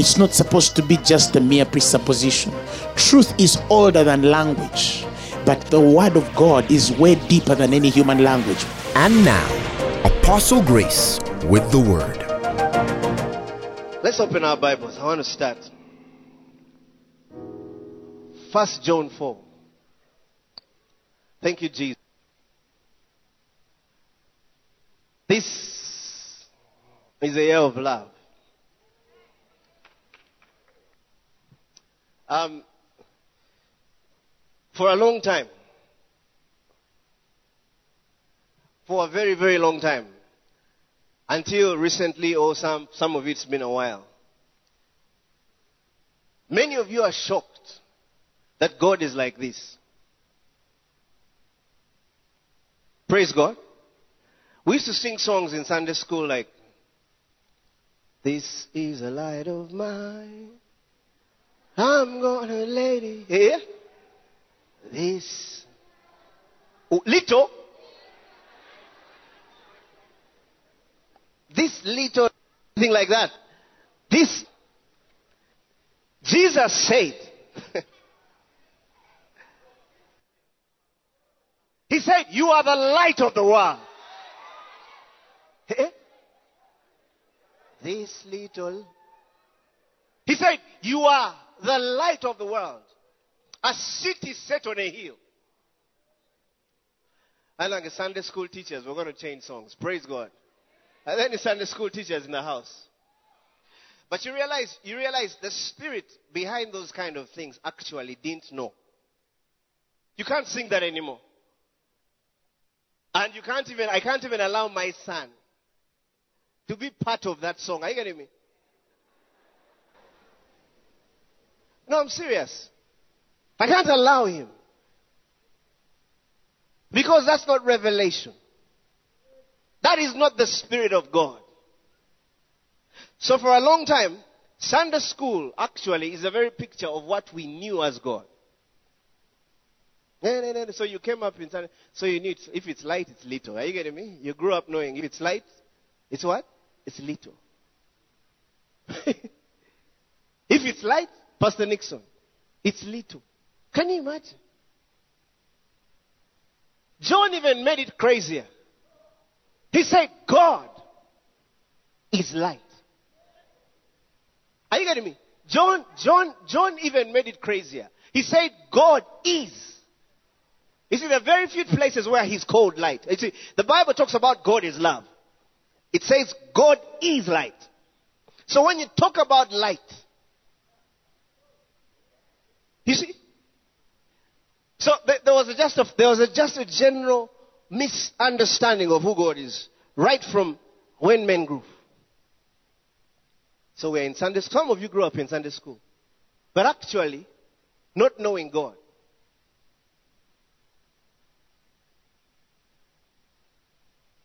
It's not supposed to be just a mere presupposition. Truth is older than language, but the word of God is way deeper than any human language. And now, Apostle Grace with the word. Let's open our Bibles. I want to start. First John 4. Thank you, Jesus. This is a year of love. Um, for a long time, for a very, very long time, until recently, or some, some of it's been a while, many of you are shocked that God is like this. Praise God. We used to sing songs in Sunday school like, This is a light of mine. I'm gonna lady here. This oh, little this little thing like that. This Jesus said. he said, You are the light of the world. Eh? This little. He said, You are the light of the world. A city set on a hill. I like the Sunday school teachers. We're going to change songs. Praise God. Are there any Sunday school teachers in the house? But you realize, you realize the spirit behind those kind of things actually didn't know. You can't sing that anymore. And you can't even, I can't even allow my son to be part of that song. Are you getting me? No, I'm serious. I can't allow him. Because that's not revelation. That is not the Spirit of God. So for a long time, Sunday school actually is a very picture of what we knew as God. So you came up in Sunday, so you knew if it's light, it's little. Are you getting me? You grew up knowing if it's light, it's what? It's little. if it's light, Pastor Nixon, it's little. Can you imagine? John even made it crazier. He said, God is light. Are you getting me? John, John, John even made it crazier. He said, God is. You see, there are very few places where he's called light. You see, the Bible talks about God is love. It says God is light. So when you talk about light, you see, so there was a just a, there was a just a general misunderstanding of who God is right from when men grew. So we're in Sunday. Some of you grew up in Sunday school, but actually, not knowing God.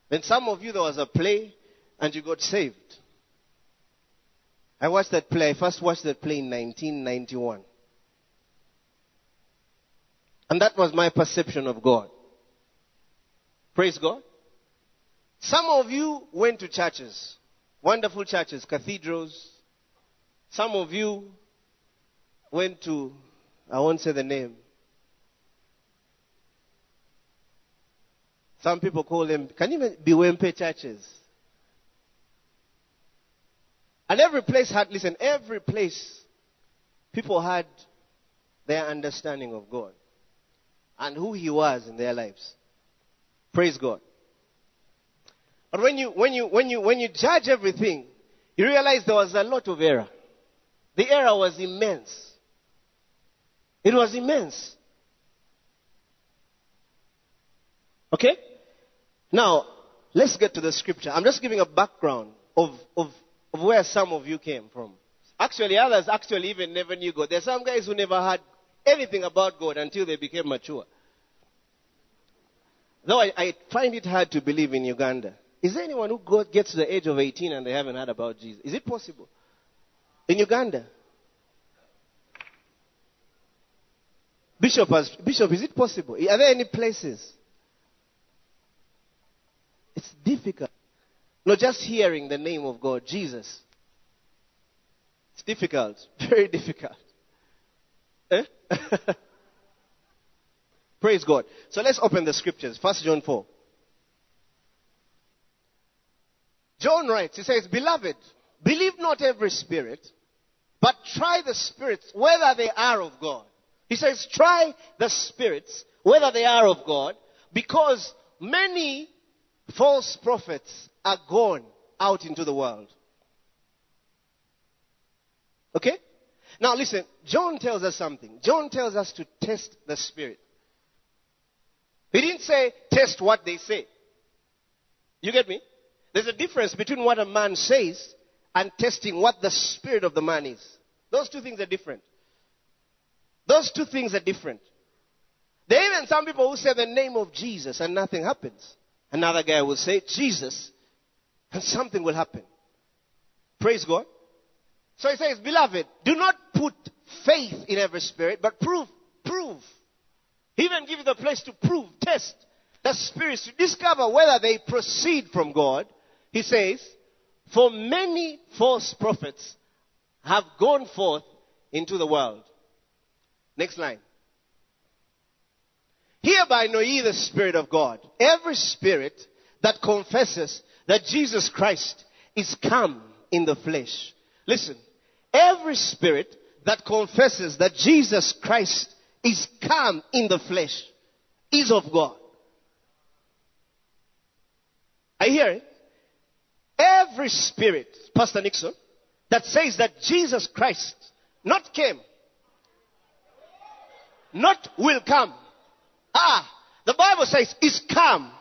Then some of you there was a play and you got saved. I watched that play. I first watched that play in 1991. And that was my perception of God. Praise God. Some of you went to churches, wonderful churches, cathedrals. Some of you went to, I won't say the name. Some people call them, can you be Wempe churches? And every place had, listen, every place, people had their understanding of God and who He was in their lives. Praise God. But when you, when you, when you, when you judge everything, you realize there was a lot of error. The error was immense. It was immense. Okay? Now, let's get to the scripture. I'm just giving a background of, of, of where some of you came from. Actually, others actually even never knew God. There's some guys who never heard anything about God until they became mature. Though I, I find it hard to believe in Uganda. Is there anyone who go, gets to the age of 18 and they haven't heard about Jesus? Is it possible? In Uganda? Bishop, has, Bishop, is it possible? Are there any places? It's difficult. Not just hearing the name of God, Jesus. It's difficult. Very difficult. Eh? Praise God. So let's open the scriptures. First John 4. John writes, he says, Beloved, believe not every spirit, but try the spirits whether they are of God. He says, try the spirits whether they are of God, because many false prophets are gone out into the world. Okay? Now listen, John tells us something. John tells us to test the spirit. He didn't say test what they say. You get me? There's a difference between what a man says and testing what the spirit of the man is. Those two things are different. Those two things are different. There are even some people who say the name of Jesus and nothing happens. Another guy will say Jesus and something will happen. Praise God. So he says, Beloved, do not put faith in every spirit, but prove, prove. He even give you the place to prove, test the spirits to discover whether they proceed from God. He says, For many false prophets have gone forth into the world. Next line. Hereby know ye the Spirit of God. Every spirit that confesses that Jesus Christ is come in the flesh. Listen, every spirit that confesses that Jesus Christ is come in the flesh is of God. I hear it. Every spirit, Pastor Nixon, that says that Jesus Christ not came, not will come. Ah, the Bible says is come.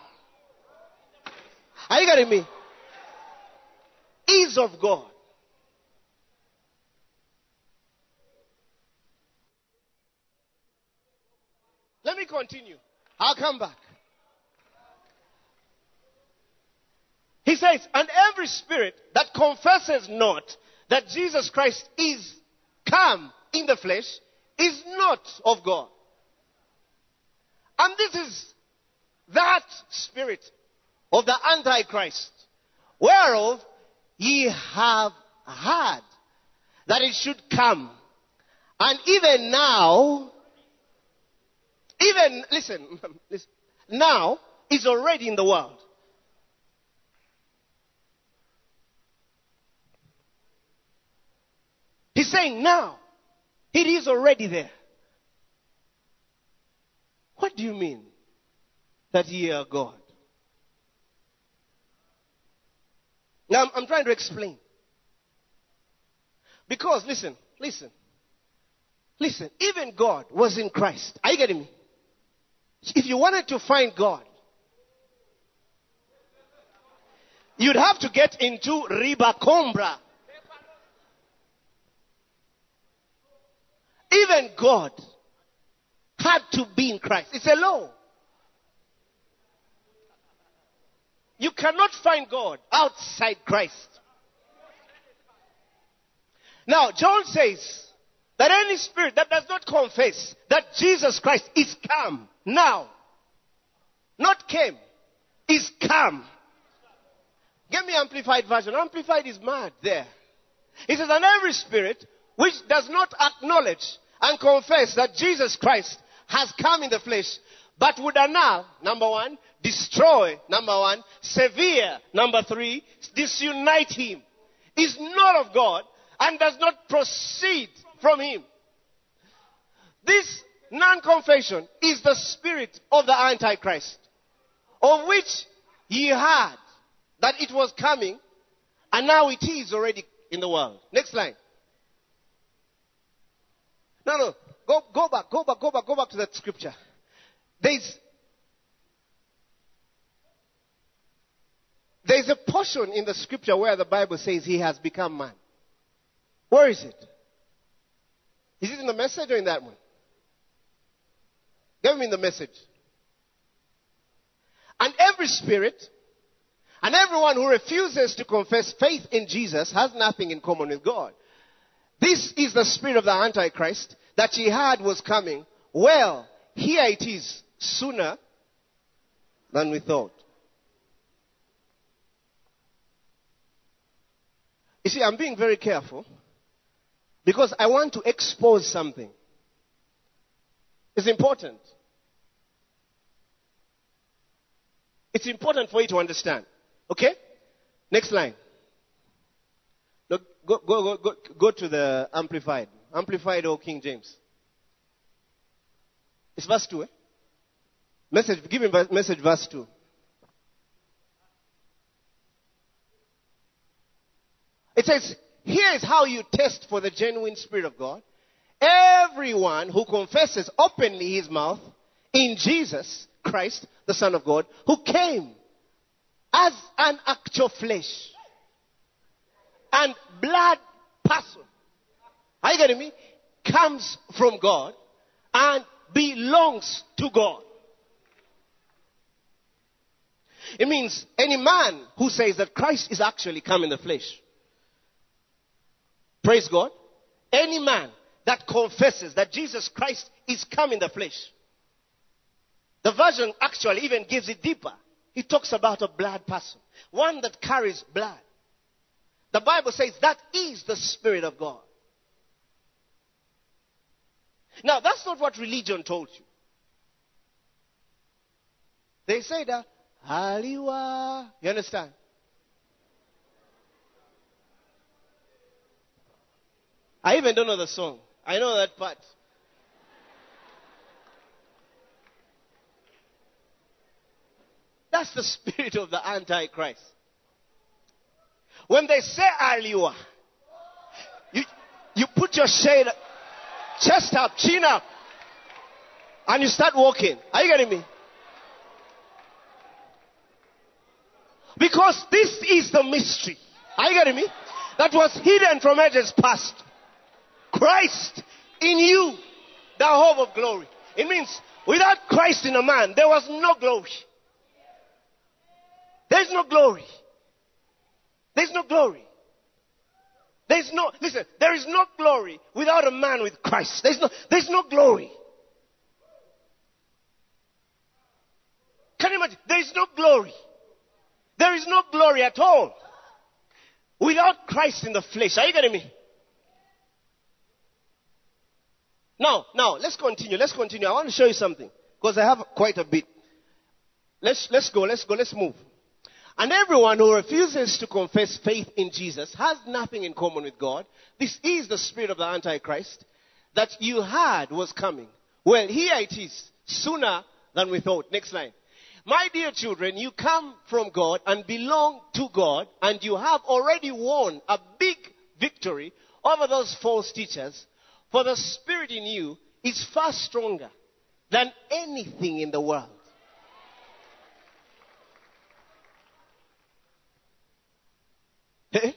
Are you getting me? Is of God. Let me continue. I'll come back. He says, and every spirit that confesses not that Jesus Christ is come in the flesh is not of God. And this is that spirit of the Antichrist, whereof ye have heard that it should come. And even now, even, listen, listen now is already in the world. He's saying now. It is already there. What do you mean that ye are God? Now, I'm, I'm trying to explain. Because, listen, listen, listen, even God was in Christ. Are you getting me? If you wanted to find God, you'd have to get into Ribacombra. Even God had to be in Christ. It's a law. You cannot find God outside Christ. Now, John says that any spirit that does not confess that Jesus Christ is come now, not came, is come. Give me amplified version. Amplified is mad there. It says, and every spirit which does not acknowledge and confess that Jesus Christ has come in the flesh, but would annul, number one, destroy, number one, severe, number three, disunite him, is not of God and does not proceed from him. This non-confession is the spirit of the Antichrist, of which ye heard that it was coming, and now it is already in the world. Next line. No, no. Go, go back, go back, go back, go back to that scripture. There's, there's a portion in the scripture where the Bible says he has become man. Where is it? Is it in the message or in that one? Give me the message. And every spirit and everyone who refuses to confess faith in Jesus has nothing in common with God. This is the spirit of the Antichrist that he had was coming. Well, here it is sooner than we thought. You see, I'm being very careful because I want to expose something. It's important. It's important for you to understand. Okay? Next line. Look, go, go, go, go, to the Amplified. Amplified or King James. It's verse 2, eh? Message, give me message verse 2. It says, here is how you test for the genuine Spirit of God. Everyone who confesses openly his mouth in Jesus Christ, the Son of God, who came as an actual flesh and blood person. Are you getting me? Comes from God and belongs to God. It means any man who says that Christ is actually come in the flesh. Praise God. Any man that confesses that Jesus Christ is come in the flesh. The version actually even gives it deeper. It talks about a blood person, one that carries blood. The Bible says that is the Spirit of God. Now, that's not what religion told you. They say that, Haliwa. You understand? I even don't know the song. I know that part. That's the spirit of the Antichrist. When they say Aliwa, you, you put your shade, chest up, chin up, and you start walking. Are you getting me? Because this is the mystery. Are you getting me? That was hidden from ages past. Christ in you, the hope of glory. It means without Christ in a man, there was no glory. There's no glory. There's no glory. There's no, listen, there is no glory without a man with Christ. There's no, there's no glory. Can you imagine? There is no glory. There is no glory at all without Christ in the flesh. Are you getting me? Now, now, let's continue. Let's continue. I want to show you something because I have quite a bit. Let's, let's go. Let's go. Let's move. And everyone who refuses to confess faith in Jesus has nothing in common with God. This is the spirit of the Antichrist that you had was coming. Well, here it is, sooner than we thought. Next line. My dear children, you come from God and belong to God, and you have already won a big victory over those false teachers for the Spirit in you is far stronger than anything in the world. Eh?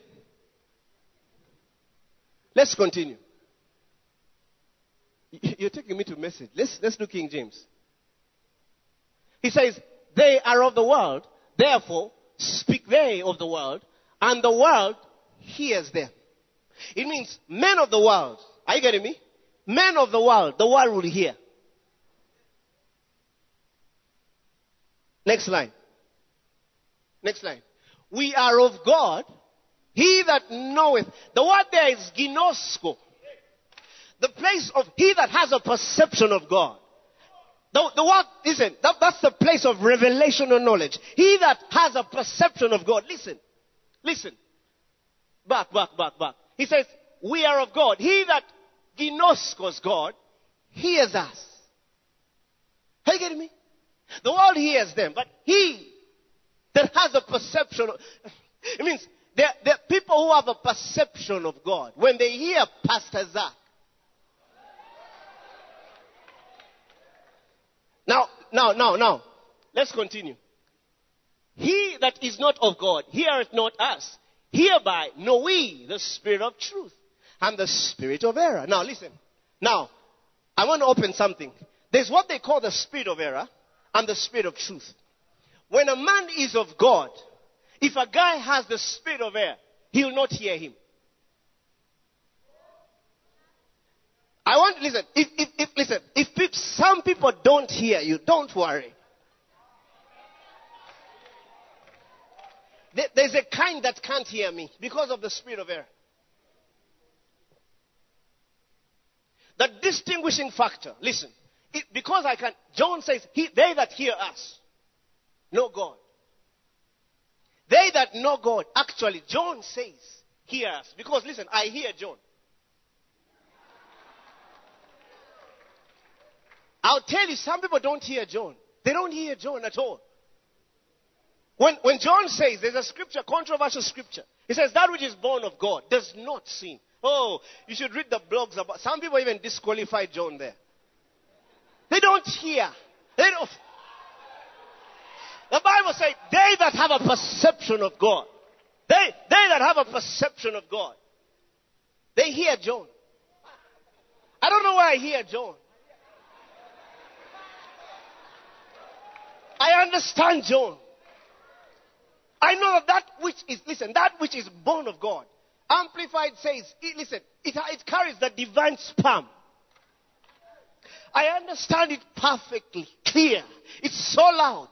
Let's continue. You're taking me to message. Let's, let's do King James. He says, They are of the world, therefore speak they of the world, and the world hears them. It means men of the world are you getting me? Men of the world, the world will hear. Next line. Next line. We are of God. He that knoweth. The word there is ginosko. The place of he that has a perception of God. The, the word, listen, that, that's the place of revelation and knowledge. He that has a perception of God. Listen. Listen. Back, back, back, back. He says, we are of God. He that ginoskos God, hears us. Are you getting me? The world hears them, but he that has a perception, of, it means there, there are people who have a perception of God. When they hear Pastor Zach, Now, now, now, now, let's continue. He that is not of God heareth not us. Hereby know we the spirit of truth and the spirit of error. Now listen. Now, I want to open something. There's what they call the spirit of error and the spirit of truth. When a man is of God, if a guy has the spirit of air, he'll not hear him. I want listen. If, if, if listen, if some people don't hear you, don't worry. There- There's a kind that can't hear me because of the spirit of air. The distinguishing factor, listen, it, because I can, John says, he, they that hear us know God. They that know God, actually, John says, hear us. Because listen, I hear John. I'll tell you, some people don't hear John. They don't hear John at all. When, when John says, there's a scripture, controversial scripture. He says, that which is born of God does not sin. Oh, you should read the blogs about, some people even disqualify John there. They don't hear. They don't. The Bible says, they that have a perception of God, they, they that have a perception of God, they hear John. I don't know why I hear John. I understand John. I know that that which is, listen, that which is born of God. Amplified says, it- listen, it, it carries the divine sperm. I understand it perfectly, clear. It's so loud.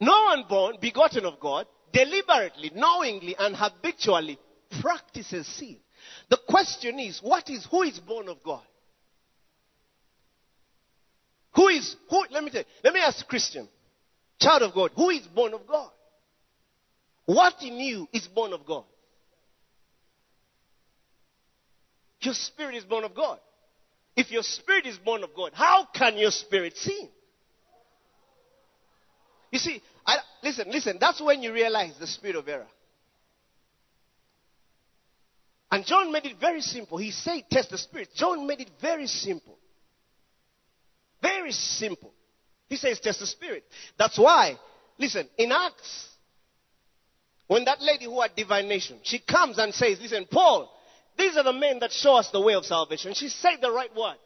No one born, begotten of God, deliberately, knowingly, and habitually practices sin. The question is, what is, who is born of God? Who is, who, let me tell you, let me ask Christian, child of God, who is born of God? What in you is born of God? Your spirit is born of God. If your spirit is born of God, how can your spirit sin? You see, I, listen, listen, that's when you realize the spirit of error. And John made it very simple. He said, test the spirit. John made it very simple. Very simple. He says, test the spirit. That's why, listen, in Acts, when that lady who had divination, she comes and says, listen, Paul, these are the men that show us the way of salvation. She said the right word.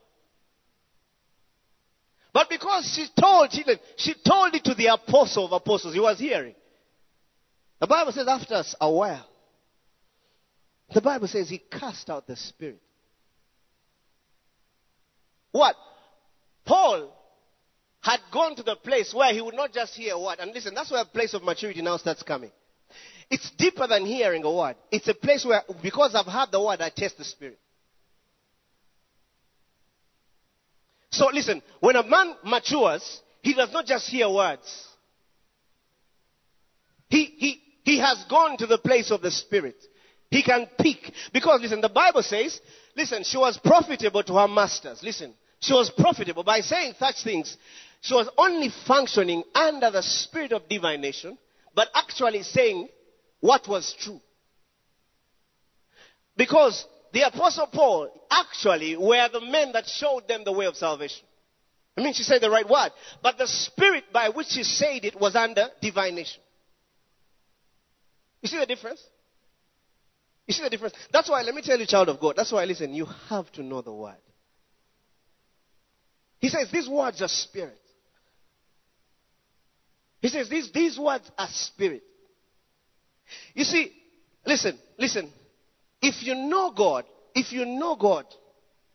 But because she told, she, she told it to the apostle of apostles, he was hearing. The Bible says after a while, the Bible says he cast out the spirit. What? Paul had gone to the place where he would not just hear a word. And listen, that's where a place of maturity now starts coming. It's deeper than hearing a word. It's a place where, because I've heard the word, I test the spirit. So listen, when a man matures, he does not just hear words. He, he, he has gone to the place of the spirit. He can pick. Because listen, the Bible says, listen, she was profitable to her masters. Listen, she was profitable by saying such things. She was only functioning under the spirit of divination, but actually saying what was true. Because the apostle Paul actually were the men that showed them the way of salvation. I mean, she said the right word. But the spirit by which she said it was under divination. You see the difference? You see the difference? That's why, let me tell you, child of God, that's why, listen, you have to know the word. He says these words are spirit. He says these, these words are spirit. You see, listen, listen. If you know God, if you know God,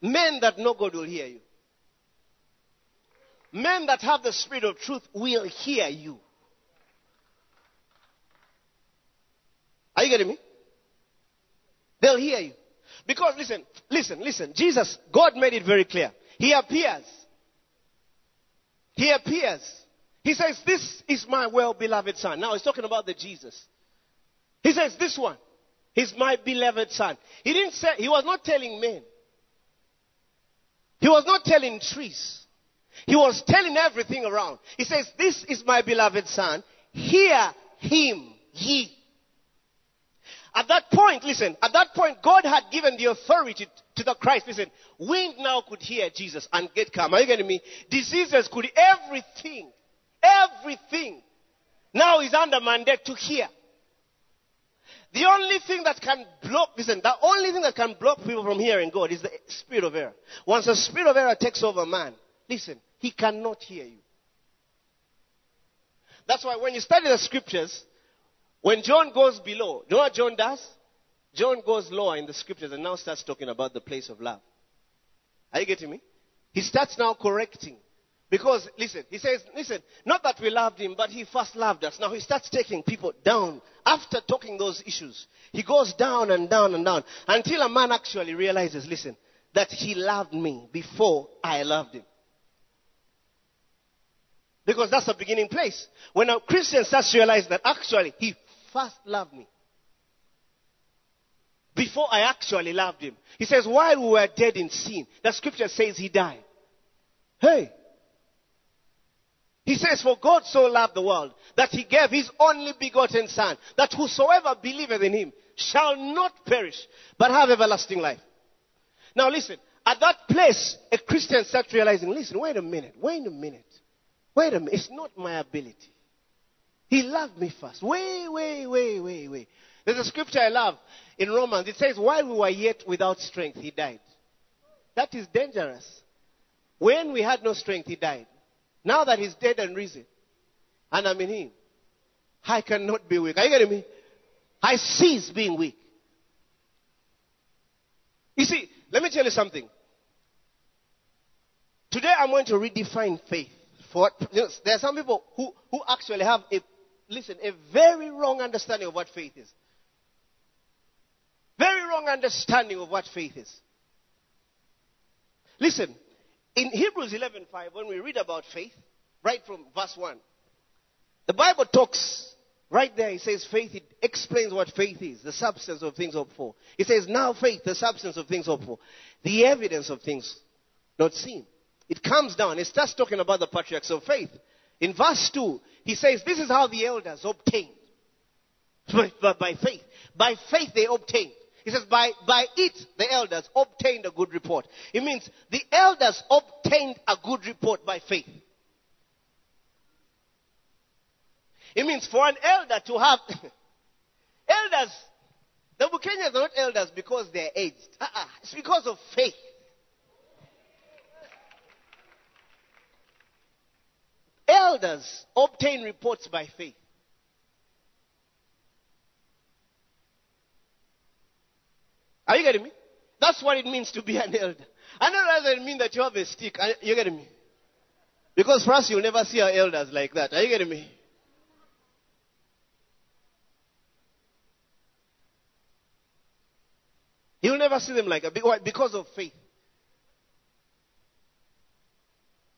men that know God will hear you. Men that have the spirit of truth will hear you. Are you getting me? They'll hear you. Because listen, listen, listen. Jesus, God made it very clear. He appears. He appears. He says, This is my well beloved son. Now he's talking about the Jesus. He says, This one is my beloved son. He didn't say, he was not telling men. He was not telling trees. He was telling everything around. He says, This is my beloved son. Hear him, ye. At that point, listen, at that point, God had given the authority to the Christ. Listen, wind now could hear Jesus and get calm. Are you getting me? Diseases could, everything, everything now is under mandate to hear. The only thing that can block, listen, the only thing that can block people from hearing God is the spirit of error. Once the spirit of error takes over man, listen, he cannot hear you. That's why when you study the scriptures, when John goes below, you know what John does? John goes lower in the scriptures and now starts talking about the place of love. Are you getting me? He starts now correcting. Because, listen, he says, listen, not that we loved him, but he first loved us. Now he starts taking people down. After talking those issues, he goes down and down and down until a man actually realizes, listen, that he loved me before I loved him. Because that's the beginning place. When a Christian starts to realize that actually he first loved me. Before I actually loved him. He says, while we were dead in sin, the scripture says he died. Hey. He says, for God so loved the world that he gave his only begotten son, that whosoever believeth in him shall not perish, but have everlasting life. Now listen, at that place, a Christian starts realizing, listen, wait a minute, wait a minute. Wait a minute, it's not my ability. He loved me first. Way, way, way, way, way. There's a scripture I love in Romans. It says, while we were yet without strength, he died. That is dangerous. When we had no strength, he died. Now that he's dead and risen, and I'm in him, I cannot be weak. Are you getting me? I cease being weak. You see, let me tell you something. Today I'm going to redefine faith. For what, you know, there are some people who, who actually have a, listen, a very wrong understanding of what faith is. Very wrong understanding of what faith is. Listen, in Hebrews 11:5, when we read about faith, right from verse 1, the Bible talks right there. It says faith. It explains what faith is, the substance of things hoped for. It says now faith, the substance of things hoped for, the evidence of things not seen. It comes down. It starts talking about the patriarchs of faith. In verse 2, he says, This is how the elders obtained. By, by, by faith. By faith they obtained. He says, by, by it, the elders obtained a good report. It means the elders obtained a good report by faith. It means for an elder to have, elders, the Bukenyans are not elders because they're aged. Uh-uh, it's because of faith. Elders obtain reports by faith. Are you getting me? That's what it means to be an elder. I know that doesn't mean that you have a stick. Are you getting me? Because for us, you'll never see our elders like that. Are you getting me? You'll never see them like that. Because of faith.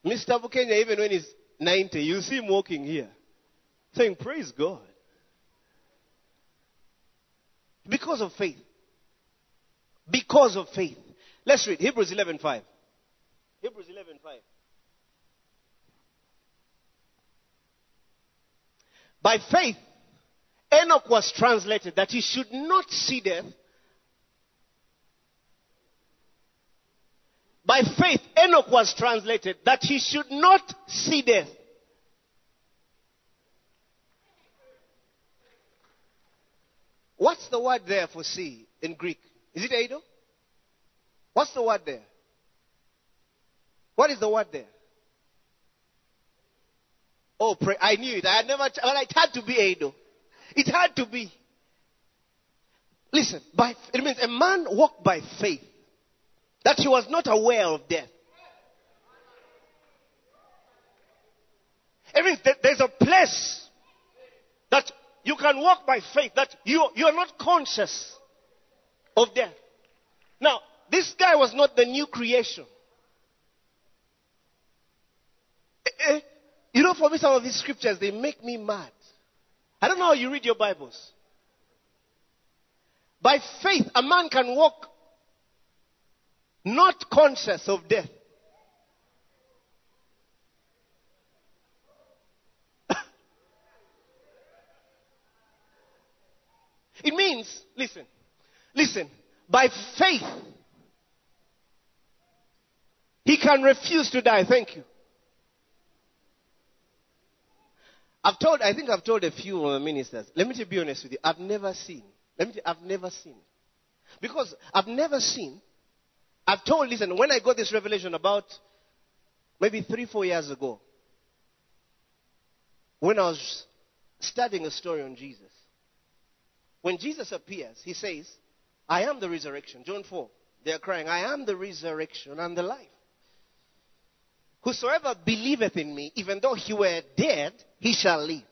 Mr. Bukenya, even when he's 90, you see him walking here saying, Praise God. Because of faith. Because of faith. Let's read Hebrews 11:5. Hebrews 11:5. By faith, Enoch was translated that he should not see death. By faith, Enoch was translated that he should not see death. What's the word there for see in Greek? Is it eido? What's the word there? What is the word there? Oh, pray. I knew it. I had never, well, it had to be eido. It had to be. Listen, by, it means a man walked by faith that he was not aware of death. It means there's a place that you can walk by faith that you, you are not conscious of death. Now, this guy was not the new creation. Eh, eh, you know, for me, some of these scriptures, they make me mad. I don't know how you read your Bibles. By faith, a man can walk not conscious of death. it means, listen, listen, by faith, he can refuse to die. Thank you. I've told, I think I've told a few of the ministers, let me be honest with you, I've never seen Let me you, I've never seen. Because I've never seen, I've told, listen, when I got this revelation about maybe three, four years ago, when I was studying a story on Jesus, when Jesus appears, he says, I am the resurrection. John 4. They're crying, I am the resurrection and the life. Whosoever believeth in me, even though he were dead, he shall live.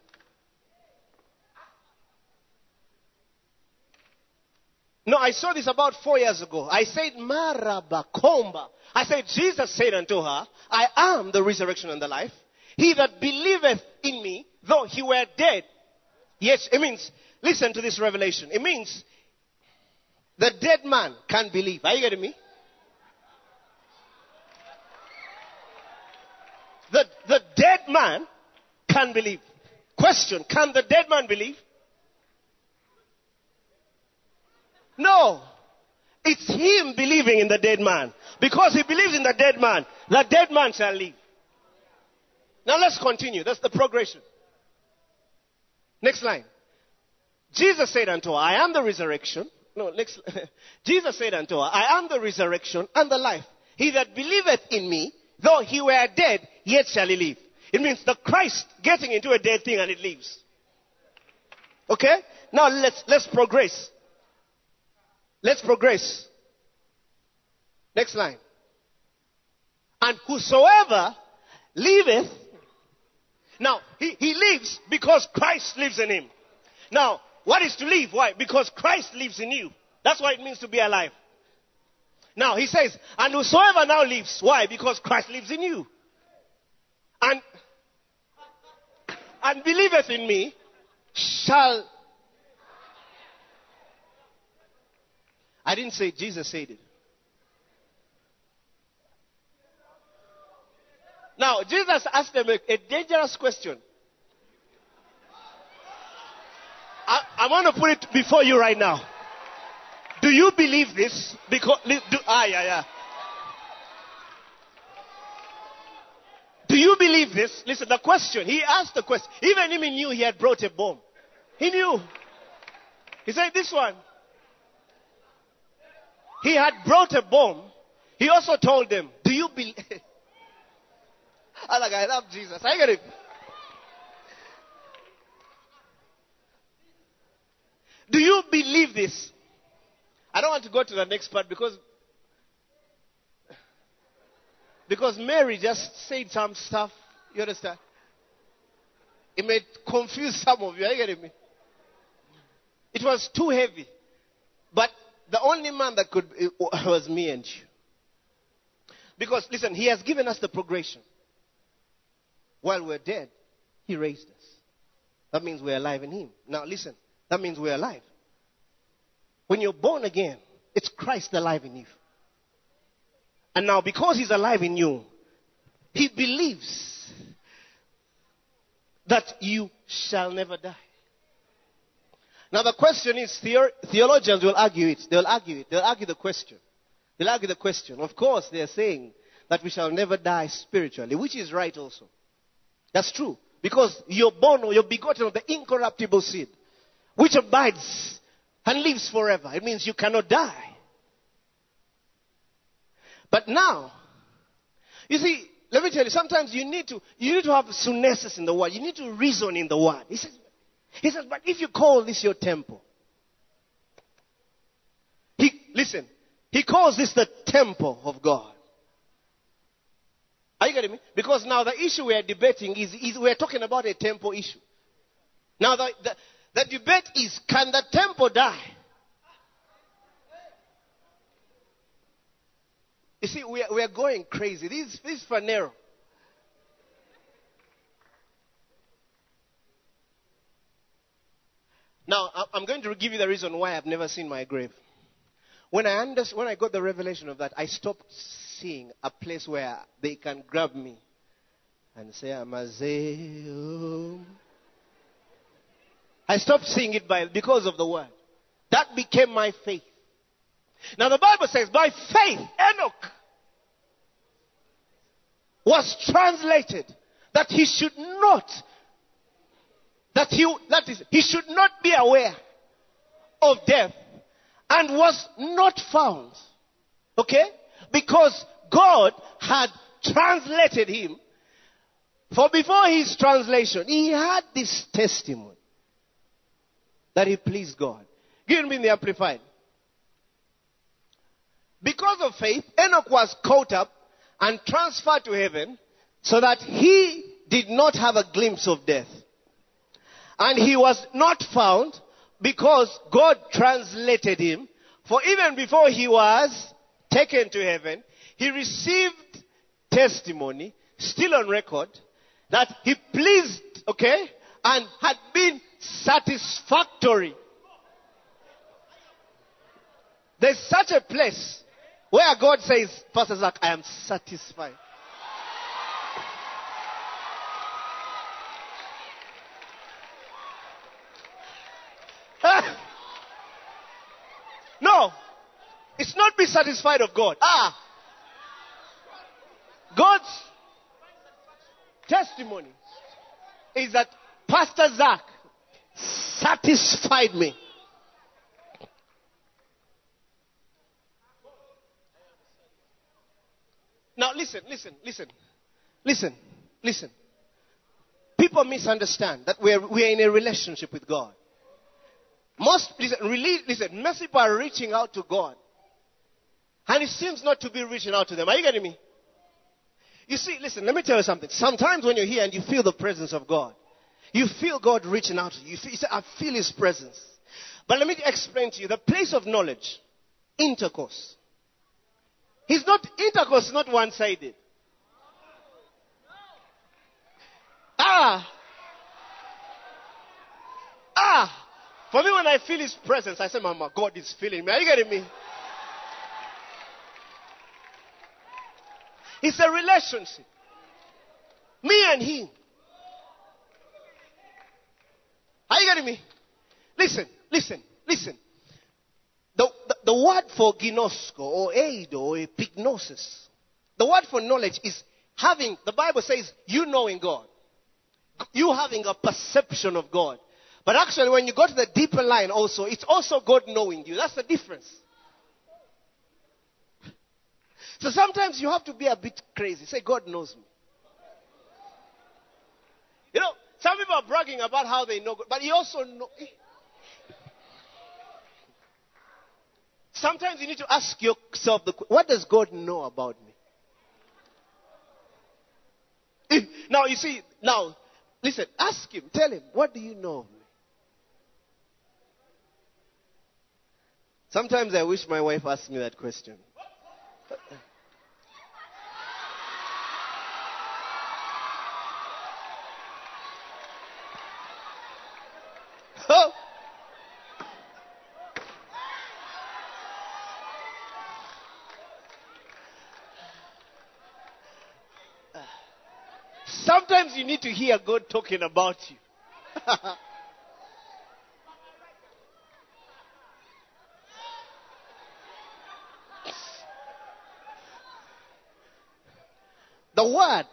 No, I saw this about four years ago. I said, Marabakomba. I said, Jesus said unto her, I am the resurrection and the life. He that believeth in me, though he were dead. Yes, it means, listen to this revelation. It means the dead man can believe. Are you getting me? The, the dead man can believe. Question Can the dead man believe? No. It's him believing in the dead man. Because he believes in the dead man, the dead man shall live. Now let's continue. That's the progression. Next line. Jesus said unto her, I am the resurrection. No, next. Jesus said unto her, I am the resurrection and the life. He that believeth in me, though he were dead, yet shall he live. It means the Christ getting into a dead thing and it lives. Okay? Now let's, let's progress. Let's progress. Next line. And whosoever liveth, now he, he lives because Christ lives in him. Now, what is to live? Why? Because Christ lives in you. That's what it means to be alive. Now he says, and whosoever now lives, why? Because Christ lives in you. And and believeth in me shall I didn't say it, Jesus said it. Now, Jesus asked them a, a dangerous question. I, want to put it before you right now. Do you believe this? Because do, ah yeah yeah. Do you believe this? Listen, the question. He asked the question. Even him he knew he had brought a bomb. He knew. He said, "This one." He had brought a bomb. He also told them, "Do you believe?" I like I love Jesus. I get it. Do you believe this? I don't want to go to the next part because because Mary just said some stuff. You understand? It may confuse some of you. Are you getting me? It was too heavy. But the only man that could was me and you. Because listen, he has given us the progression. While we're dead, he raised us. That means we're alive in him. Now listen, that means we're alive. When you're born again, it's Christ alive in you. And now, because He's alive in you, He believes that you shall never die. Now, the question is theologians will argue it. They'll argue it. They'll argue the question. They'll argue the question. Of course, they're saying that we shall never die spiritually, which is right also. That's true. Because you're born or you're begotten of the incorruptible seed, which abides and lives forever. It means you cannot die. But now, you see, let me tell you, sometimes you need to you need to have sunesis in the word. You need to reason in the word. He says, he says, but if you call this your temple, he listen, he calls this the temple of God. Are you getting me? Because now the issue we are debating is, is we are talking about a temple issue. Now the, the, the debate is can the temple die? You see, we are, we are going crazy. This, this is Phaneroo. Now, I'm going to give you the reason why I've never seen my grave. When I, understood, when I got the revelation of that, I stopped seeing a place where they can grab me and say, "I'm a Amazeo. I stopped seeing it by, because of the word. That became my faith. Now the Bible says, by faith, Enoch was translated that he should not, that he, that is, he should not be aware of death and was not found. Okay? Because God had translated him. For before his translation, he had this testimony that he pleased God. Give me the Amplified. Because of faith, Enoch was caught up and transferred to heaven so that he did not have a glimpse of death. And he was not found because God translated him. For even before he was taken to heaven, he received testimony, still on record, that he pleased, okay, and had been satisfactory. There's such a place where God says, Pastor Zach, I am satisfied. no, it's not be satisfied of God. Ah, God's testimony is that Pastor Zach satisfied me. Now listen, listen, listen, listen, listen. People misunderstand that we're, we're in a relationship with God. Most, listen, really, listen, most people are reaching out to God. And it seems not to be reaching out to them. Are you getting me? You see, listen, let me tell you something. Sometimes when you're here and you feel the presence of God, you feel God reaching out to you. You, feel, you say, I feel His presence. But let me explain to you the place of knowledge, intercourse. He's not, intercourse is not one sided. Ah! Ah! For me, when I feel His presence, I say, Mama, God is feeling me. Are you getting me? It's a relationship. Me and Him. Are you getting me? Listen, listen, listen. The, the, the word for ginosko or aid or epignosis, the word for knowledge is having, the Bible says, you knowing God. You having a perception of God. But actually, when you go to the deeper line also, it's also God knowing you. That's the difference. So sometimes you have to be a bit crazy. Say, God knows me. You know, some people are bragging about how they know God, but you also know. Sometimes you need to ask yourself the what does God know about me? Eh, now you see, now listen, ask him, tell him, what do you know of me? Sometimes I wish my wife asked me that question. Oh. Sometimes you need to hear God talking about you. the word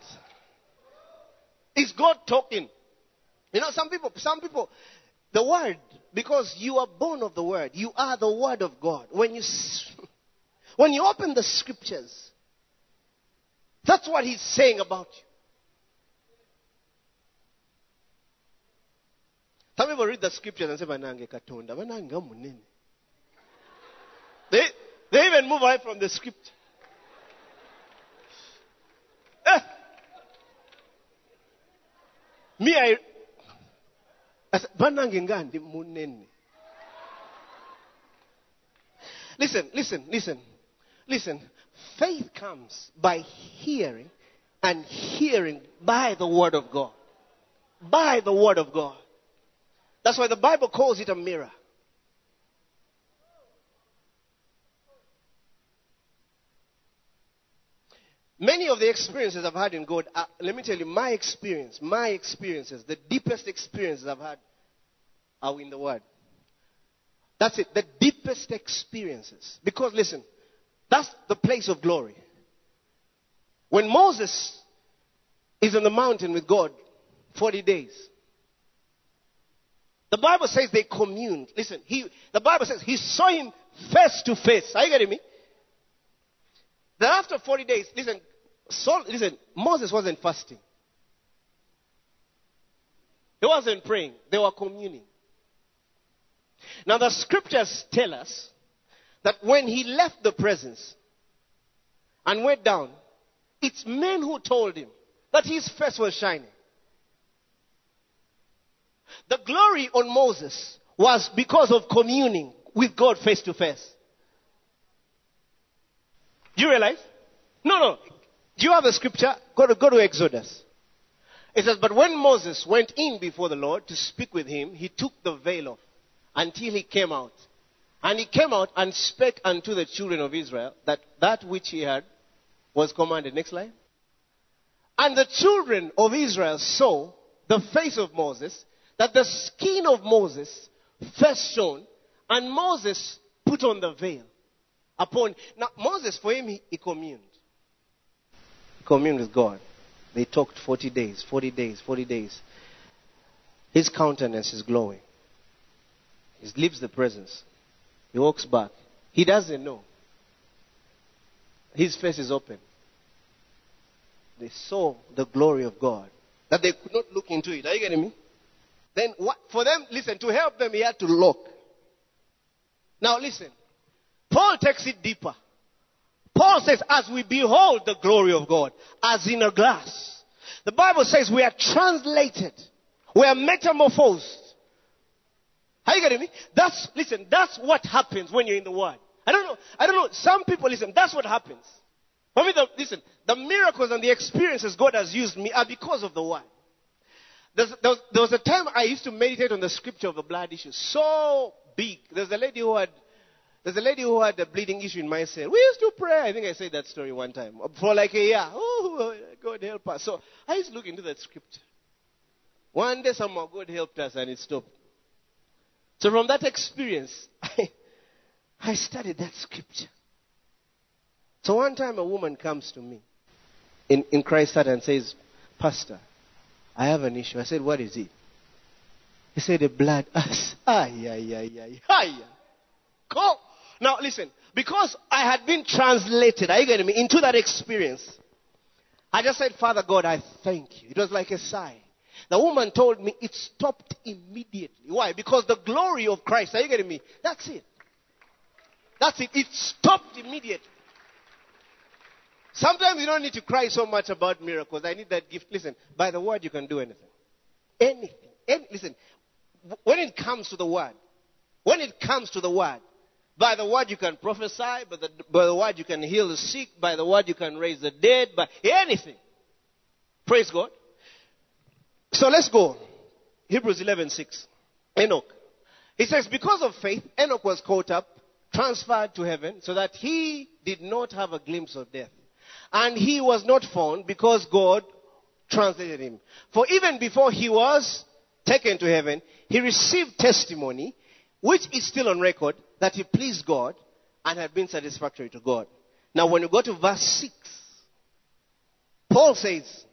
is God talking. You know, some people, some people, the word, because you are born of the word, you are the word of God. When you, when you open the scriptures, that's what he's saying about you. Some people read the scriptures and say, Banange katonda, banange munene. They, they even move away from the script. Eh. Me, I, I said, banange ngandi munene. Listen, listen, listen, listen. Faith comes by hearing and hearing by the word of God. By the word of God. That's why the Bible calls it a mirror. Many of the experiences I've had in God, uh, let me tell you, my experience, my experiences, the deepest experiences I've had are in the Word. That's it, the deepest experiences. Because listen, that's the place of glory. When Moses is on the mountain with God 40 days, The Bible says they communed. Listen, he, the Bible says he saw him face to face. Are you getting me? Then after 40 days, listen, Saul, listen, Moses wasn't fasting. He wasn't praying. They were communing. Now the scriptures tell us that when he left the presence and went down, it's men who told him that his face was shining. The glory on Moses was because of communing with God face to face. Do you realize? No, no. Do you have a scripture? Go to, go to Exodus. It says, But when Moses went in before the Lord to speak with him, he took the veil off until he came out. And he came out and spake unto the children of Israel that that which he had was commanded. Next slide. And the children of Israel saw the face of Moses, that the skin of Moses first shone, and Moses put on the veil upon. Now, Moses, for him, he, he communed. He communed with God. They talked 40 days, 40 days, 40 days. His countenance is glowing. He leaves the presence. He walks back. He doesn't know. His face is open. They saw the glory of God. That they could not look into it. Are you getting me? Then what, for them, listen, to help them, he had to look. Now listen. Paul takes it deeper. Paul says, as we behold the glory of God, as in a glass. The Bible says we are translated. We are metamorphosed. Are you getting me? That's, listen, that's what happens when you're in the Word. I don't know, I don't know, some people, listen, that's what happens. For me, the, listen, the miracles and the experiences God has used me are because of the Word. There, was, there was a time I used to meditate on the scripture of the blood issue. So big. There's a lady who had there's a lady who had a bleeding issue in my cell. We used to pray. I think I said that story one time. For like a year. Oh, God help us. So I used to look into that scripture. One day somehow God helped us and it stopped. So from that experience, I, I studied that scripture. So one time a woman comes to me in, in Christchurch and says, Pastor, I have an issue. I said, What is it? He said, The blood. Ah, yeah, yeah, yeah, yeah. Go. Now listen, because I had been translated, are you getting me, into that experience, I just said, Father God, I thank you. It was like a sigh. The woman told me it stopped immediately. Why? Because the glory of Christ, are you getting me? That's it. That's it. It stopped immediately. Sometimes you don't need to cry so much about miracles. I need that gift. Listen, by the word you can do anything. Anything. Any, listen, when it comes to the word, when it comes to the word, by the word you can prophesy, by the, by the word you can heal the sick, by the word you can raise the dead, by anything. Praise God. So let's go. Hebrews 11:6. Enoch. He says, because of faith, Enoch was caught up, transferred to heaven, so that he did not have a glimpse of death. And he was not found because God translated him. For even before he was taken to heaven, he received testimony, which is still on record, that he pleased God and had been satisfactory to God. Now, when you go to verse 6, Paul says,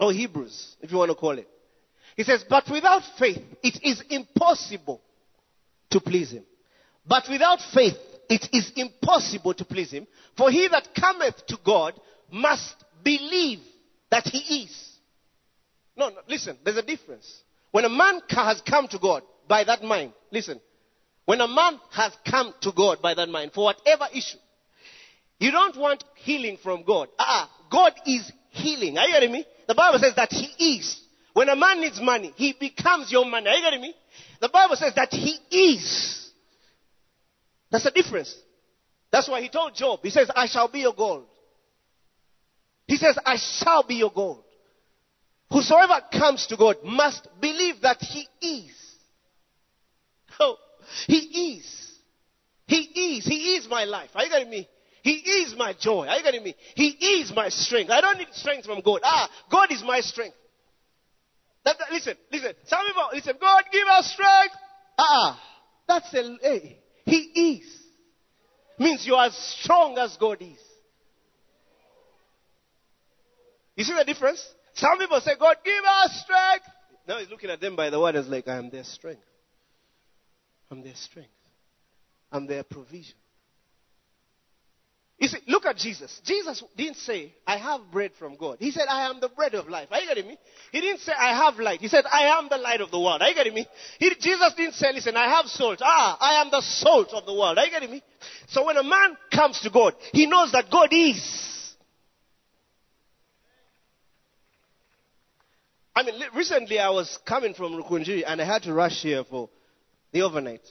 or Hebrews, if you want to call it, he says, But without faith, it is impossible to please him. But without faith, it is impossible to please him. For he that cometh to God must believe that he is. No, no, listen, there's a difference. When a man has come to God by that mind, listen, when a man has come to God by that mind for whatever issue, you don't want healing from God. Ah, God is healing. Are you hearing me? The Bible says that he is. When a man needs money, he becomes your money. Are you getting me? The Bible says that he is. That's the difference. That's why he told Job, he says, I shall be your gold. He says, I shall be your gold. Whosoever comes to God must believe that he is. Oh, he is. He is. He is my life. Are you getting me? He is my joy. Are you getting me? He is my strength. I don't need strength from God. Ah, God is my strength. That, that, listen, listen. Some people, listen, God give us strength. Ah, that's a, hey, he is. Means you are as strong as God is. You see the difference? Some people say, God, give us strength. Now he's looking at them by the word as like, I am their strength. I'm their strength. I'm their provision. You see, look at Jesus. Jesus didn't say, I have bread from God. He said, I am the bread of life. Are you getting me? He didn't say, I have light. He said, I am the light of the world. Are you getting me? He, Jesus didn't say, listen, I have salt. Ah, I am the salt of the world. Are you getting me? So when a man comes to God, he knows that God is. I mean, recently I was coming from Rukunji and I had to rush here for the overnight.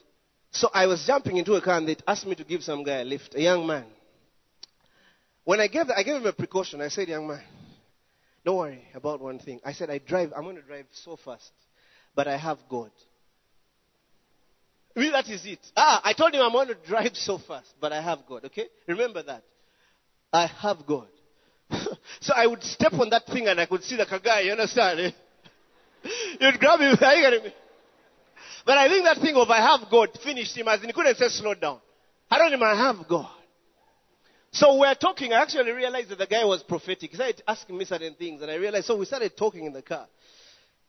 So I was jumping into a car and they asked me to give some guy a lift, a young man. When I gave, I gave him a precaution. I said, young man, don't worry about one thing. I said, I drive, I'm going to drive so fast, but I have God. I mean, that is it. Ah, I told him I'm going to drive so fast, but I have God, okay? Remember that. I have God. so I would step on that thing and I could see the kagai, you understand? Eh? You'd grab him, are you getting me? But I think that thing of I have God finished him as in he couldn't say slow down. I don't even have God. So we're talking. I actually realized that the guy was prophetic. He started asking me certain things, and I realized. So we started talking in the car.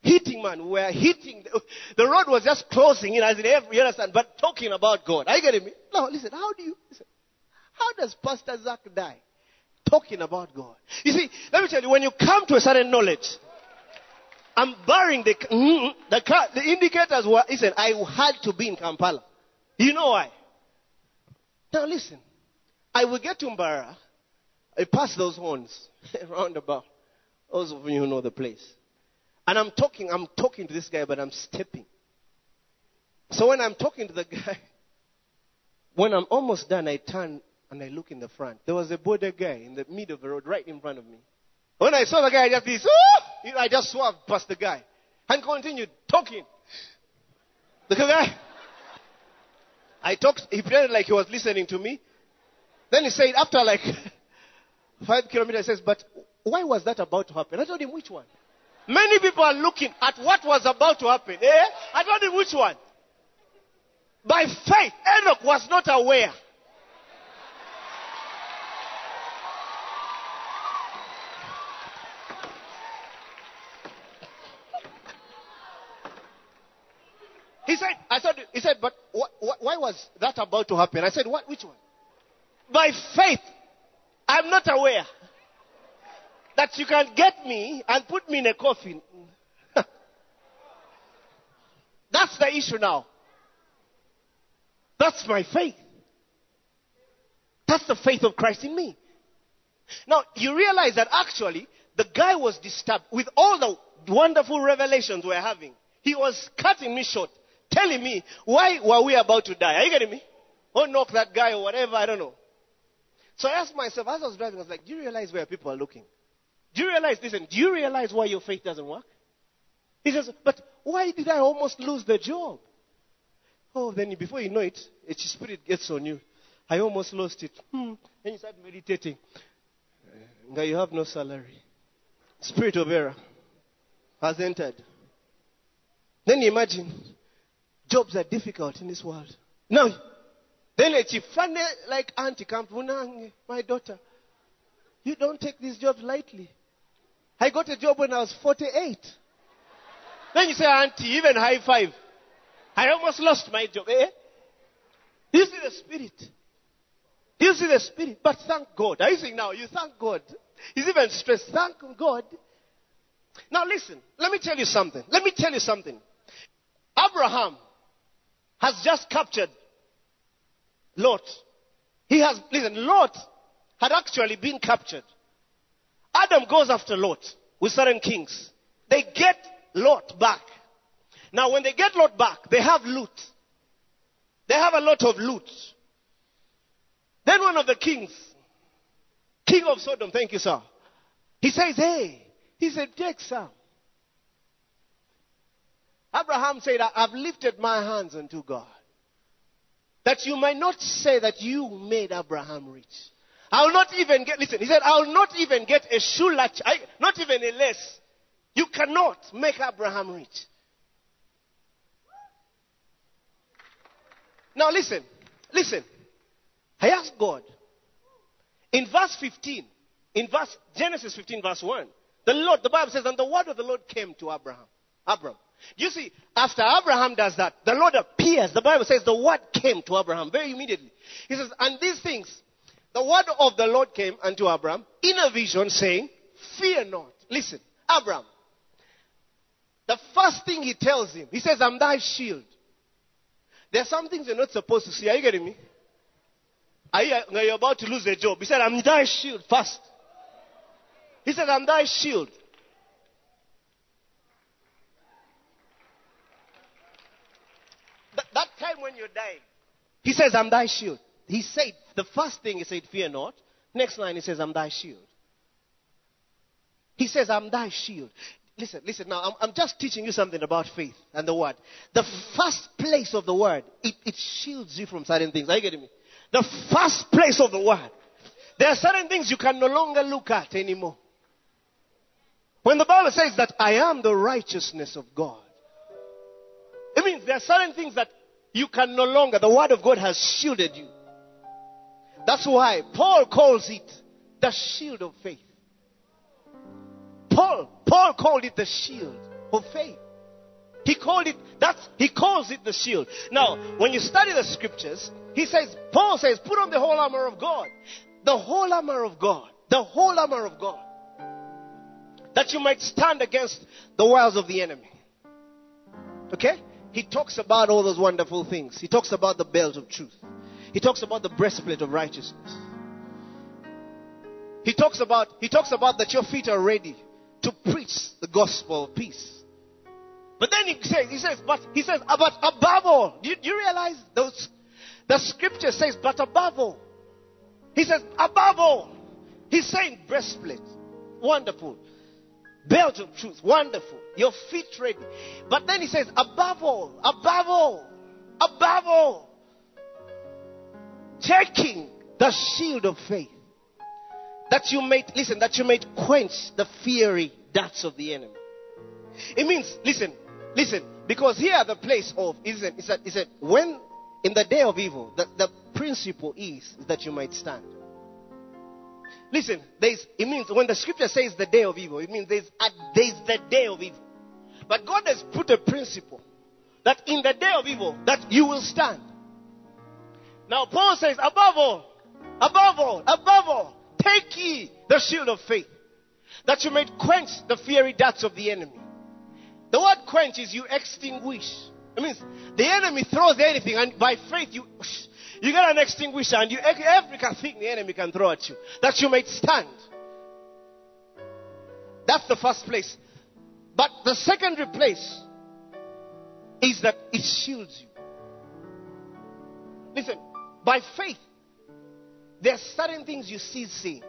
Hitting, man. We were hitting. The, road was just closing in, as in every, you understand, but talking about God. Are you getting me? No, listen, how do you, listen, how does Pastor Zach die? Talking about God. You see, let me tell you, when you come to a certain knowledge, I'm barring the, mm, the, car, the indicators were, listen, I had to be in Kampala. You know why? Now listen. I will get to Mbarara. I pass those horns roundabout. Those of you who know the place. And I'm talking, I'm talking to this guy, but I'm stepping. So when I'm talking to the guy, when I'm almost done, I turn and I look in the front. There was a boda guy in the middle of the road, right in front of me. When I saw the guy, I just this, oh! I just swerved past the guy and continued talking. The guy, I talked. He pretended like he was listening to me. Then he said, after like five kilometers, he says, but why was that about to happen? I told him, which one? Many people are looking at what was about to happen. Eh? I told him, which one? By faith, Enoch was not aware. He said, I thought, he said, but wh- wh- why was that about to happen? I said, what, which one? By faith, I'm not aware that you can get me and put me in a coffin. That's the issue now. That's my faith. That's the faith of Christ in me. Now, you realize that actually the guy was disturbed with all the wonderful revelations we're having. He was cutting me short, telling me, why were we about to die? Are you getting me? Or knock that guy or whatever, I don't know. So I asked myself, as I was driving, I was like, do you realize where people are looking? Do you realize, listen, do you realize why your faith doesn't work? He says, but why did I almost lose the job? Oh, then before you know it, a spirit gets on you. I almost lost it. Hmm. Then you start meditating. Now you have no salary. Spirit of error has entered. Then you imagine, jobs are difficult in this world. Now, then a chief, like auntie comes, my daughter, you don't take these jobs lightly. I got a job when I was 48. Then you say, auntie, even high five. I almost lost my job. Eh? You see the spirit. You see the spirit. But thank God. Are you saying now? You thank God. He's even stressed. Thank God. Now listen. Let me tell you something. Let me tell you something. Abraham has just captured Lot. He has, listen, Lot had actually been captured. Abram goes after Lot with certain kings. They get Lot back. Now, when they get Lot back, they have loot. They have a lot of loot. Then one of the kings, king of Sodom, thank you, sir, he says, Hey, he said, Take some. Abraham said, I've lifted my hands unto God. That you might not say that you made Abraham rich. I'll not even get, listen, he said, I'll not even get a shoe latch, I, not even a lace. You cannot make Abraham rich. Now listen, listen. I asked God, in verse 15, in verse, Genesis 15 verse 1, the Lord, the Bible says, and the word of the Lord came to Abraham. Abram. You see, after Abraham does that, the Lord appears. The Bible says the word came to Abraham very immediately. He says, and these things, the word of the Lord came unto Abraham in a vision saying, fear not. Listen, Abraham, the first thing he tells him, he says, I'm thy shield. There are some things you're not supposed to see. Are you getting me? Are you, are about to lose a job? He said, I'm thy shield first. He said, I'm thy shield. That, time when you're dying, he says, I'm thy shield. He said, the first thing he said, fear not. Next line, he says, I'm thy shield. He says, I'm thy shield. Listen, listen now, I'm, I'm just teaching you something about faith and the word. The first place of the word, it, it shields you from certain things. Are you getting me? The first place of the word. There are certain things you can no longer look at anymore. When the Bible says that I am the righteousness of God, it means there are certain things that you can no longer, the word of God has shielded you. That's why Paul calls it the shield of faith. Paul, Paul called it the shield of faith. He called it, that's, he calls it the shield. Now, when you study the scriptures, he says, Paul says, put on the whole armor of God. The whole armor of God. The whole armor of God. That you might stand against the wiles of the enemy. Okay? He talks about all those wonderful things. He talks about the belt of truth. He talks about the breastplate of righteousness. He talks about, he talks about that your feet are ready to preach the gospel of peace. But then he says, he says, but he says, ah, but above all, do you, do you realize those, the scripture says, but above all. He says, above all. He's saying breastplate. Wonderful. Of truth. Wonderful. Your feet ready. But then he says, above all, above all, above all, taking the shield of faith that you may listen that you may quench the fiery darts of the enemy it means listen listen because here the place of is it, is it, is it said when in the day of evil the, the principle is that you might stand listen there's it means when the scripture says the day of evil it means there's a, there's the day of evil but god has put a principle that in the day of evil that you will stand now paul says above all above all above all Take ye the shield of faith, that you may quench the fiery darts of the enemy. The word quench is you extinguish. It means the enemy throws anything, and by faith you you get an extinguisher, and you every thing the enemy can throw at you, that you may stand. That's the first place. But the secondary place is that it shields you. Listen, by faith, there are certain things you see seeing.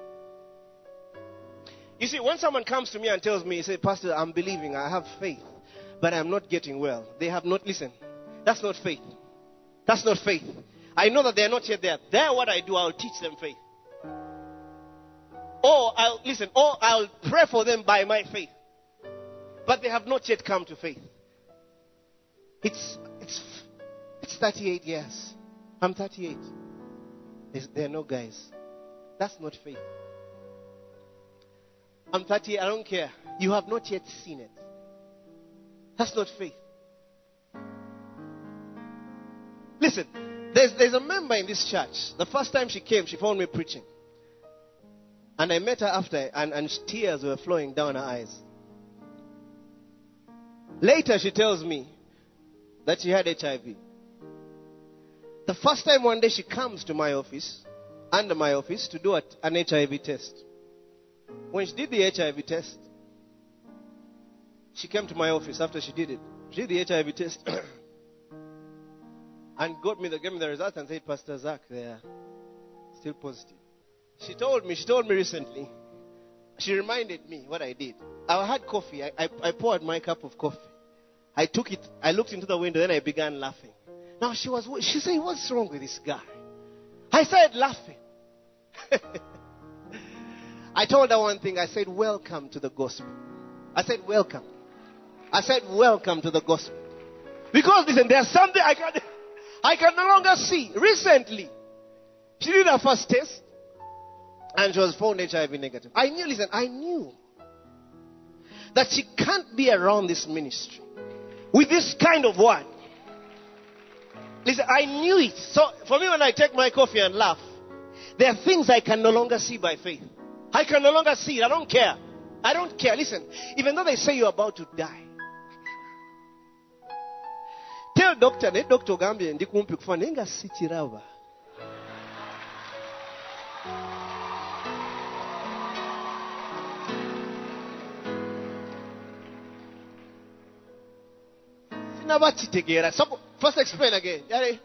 You see, when someone comes to me and tells me, say, Pastor, I'm believing, I have faith, but I'm not getting well. They have not, listened. that's not faith. That's not faith. I know that they're not yet there. There, what I do, I'll teach them faith. Or I'll, listen, or I'll pray for them by my faith. But they have not yet come to faith. It's, it's, it's 38 years. I'm 38. There are no guys. That's not faith. I'm 30, I don't care. You have not yet seen it. That's not faith. Listen, there's, there's a member in this church. The first time she came, she found me preaching. And I met her after, and, and tears were flowing down her eyes. Later, she tells me that she had HIV. The first time one day she comes to my office, under my office, to do an HIV test. When she did the HIV test, she came to my office after she did it. She did the HIV test and got me the, gave me the results and said, Pastor Zach, they are still positive. She told me, she told me recently, she reminded me what I did. I had coffee. I, I, I poured my cup of coffee. I took it, I looked into the window, then I began laughing. Now she was, she said, what's wrong with this guy? I started laughing. I told her one thing. I said, welcome to the gospel. I said, welcome. I said, welcome to the gospel. Because listen, there's something I can, I can no longer see. Recently, she did her first test and she was found HIV negative. I knew, listen, I knew that she can't be around this ministry with this kind of word. Listen, I knew it. So for me, when I take my coffee and laugh, there are things I can no longer see by faith. I can no longer see it. I don't care. I don't care. Listen, even though they say you're about to die, tell doctor, ne doctor ogambye ndi kumpi kufa naye nga sikiraba. sinaba kitegeera Sabo- first explain again Yale.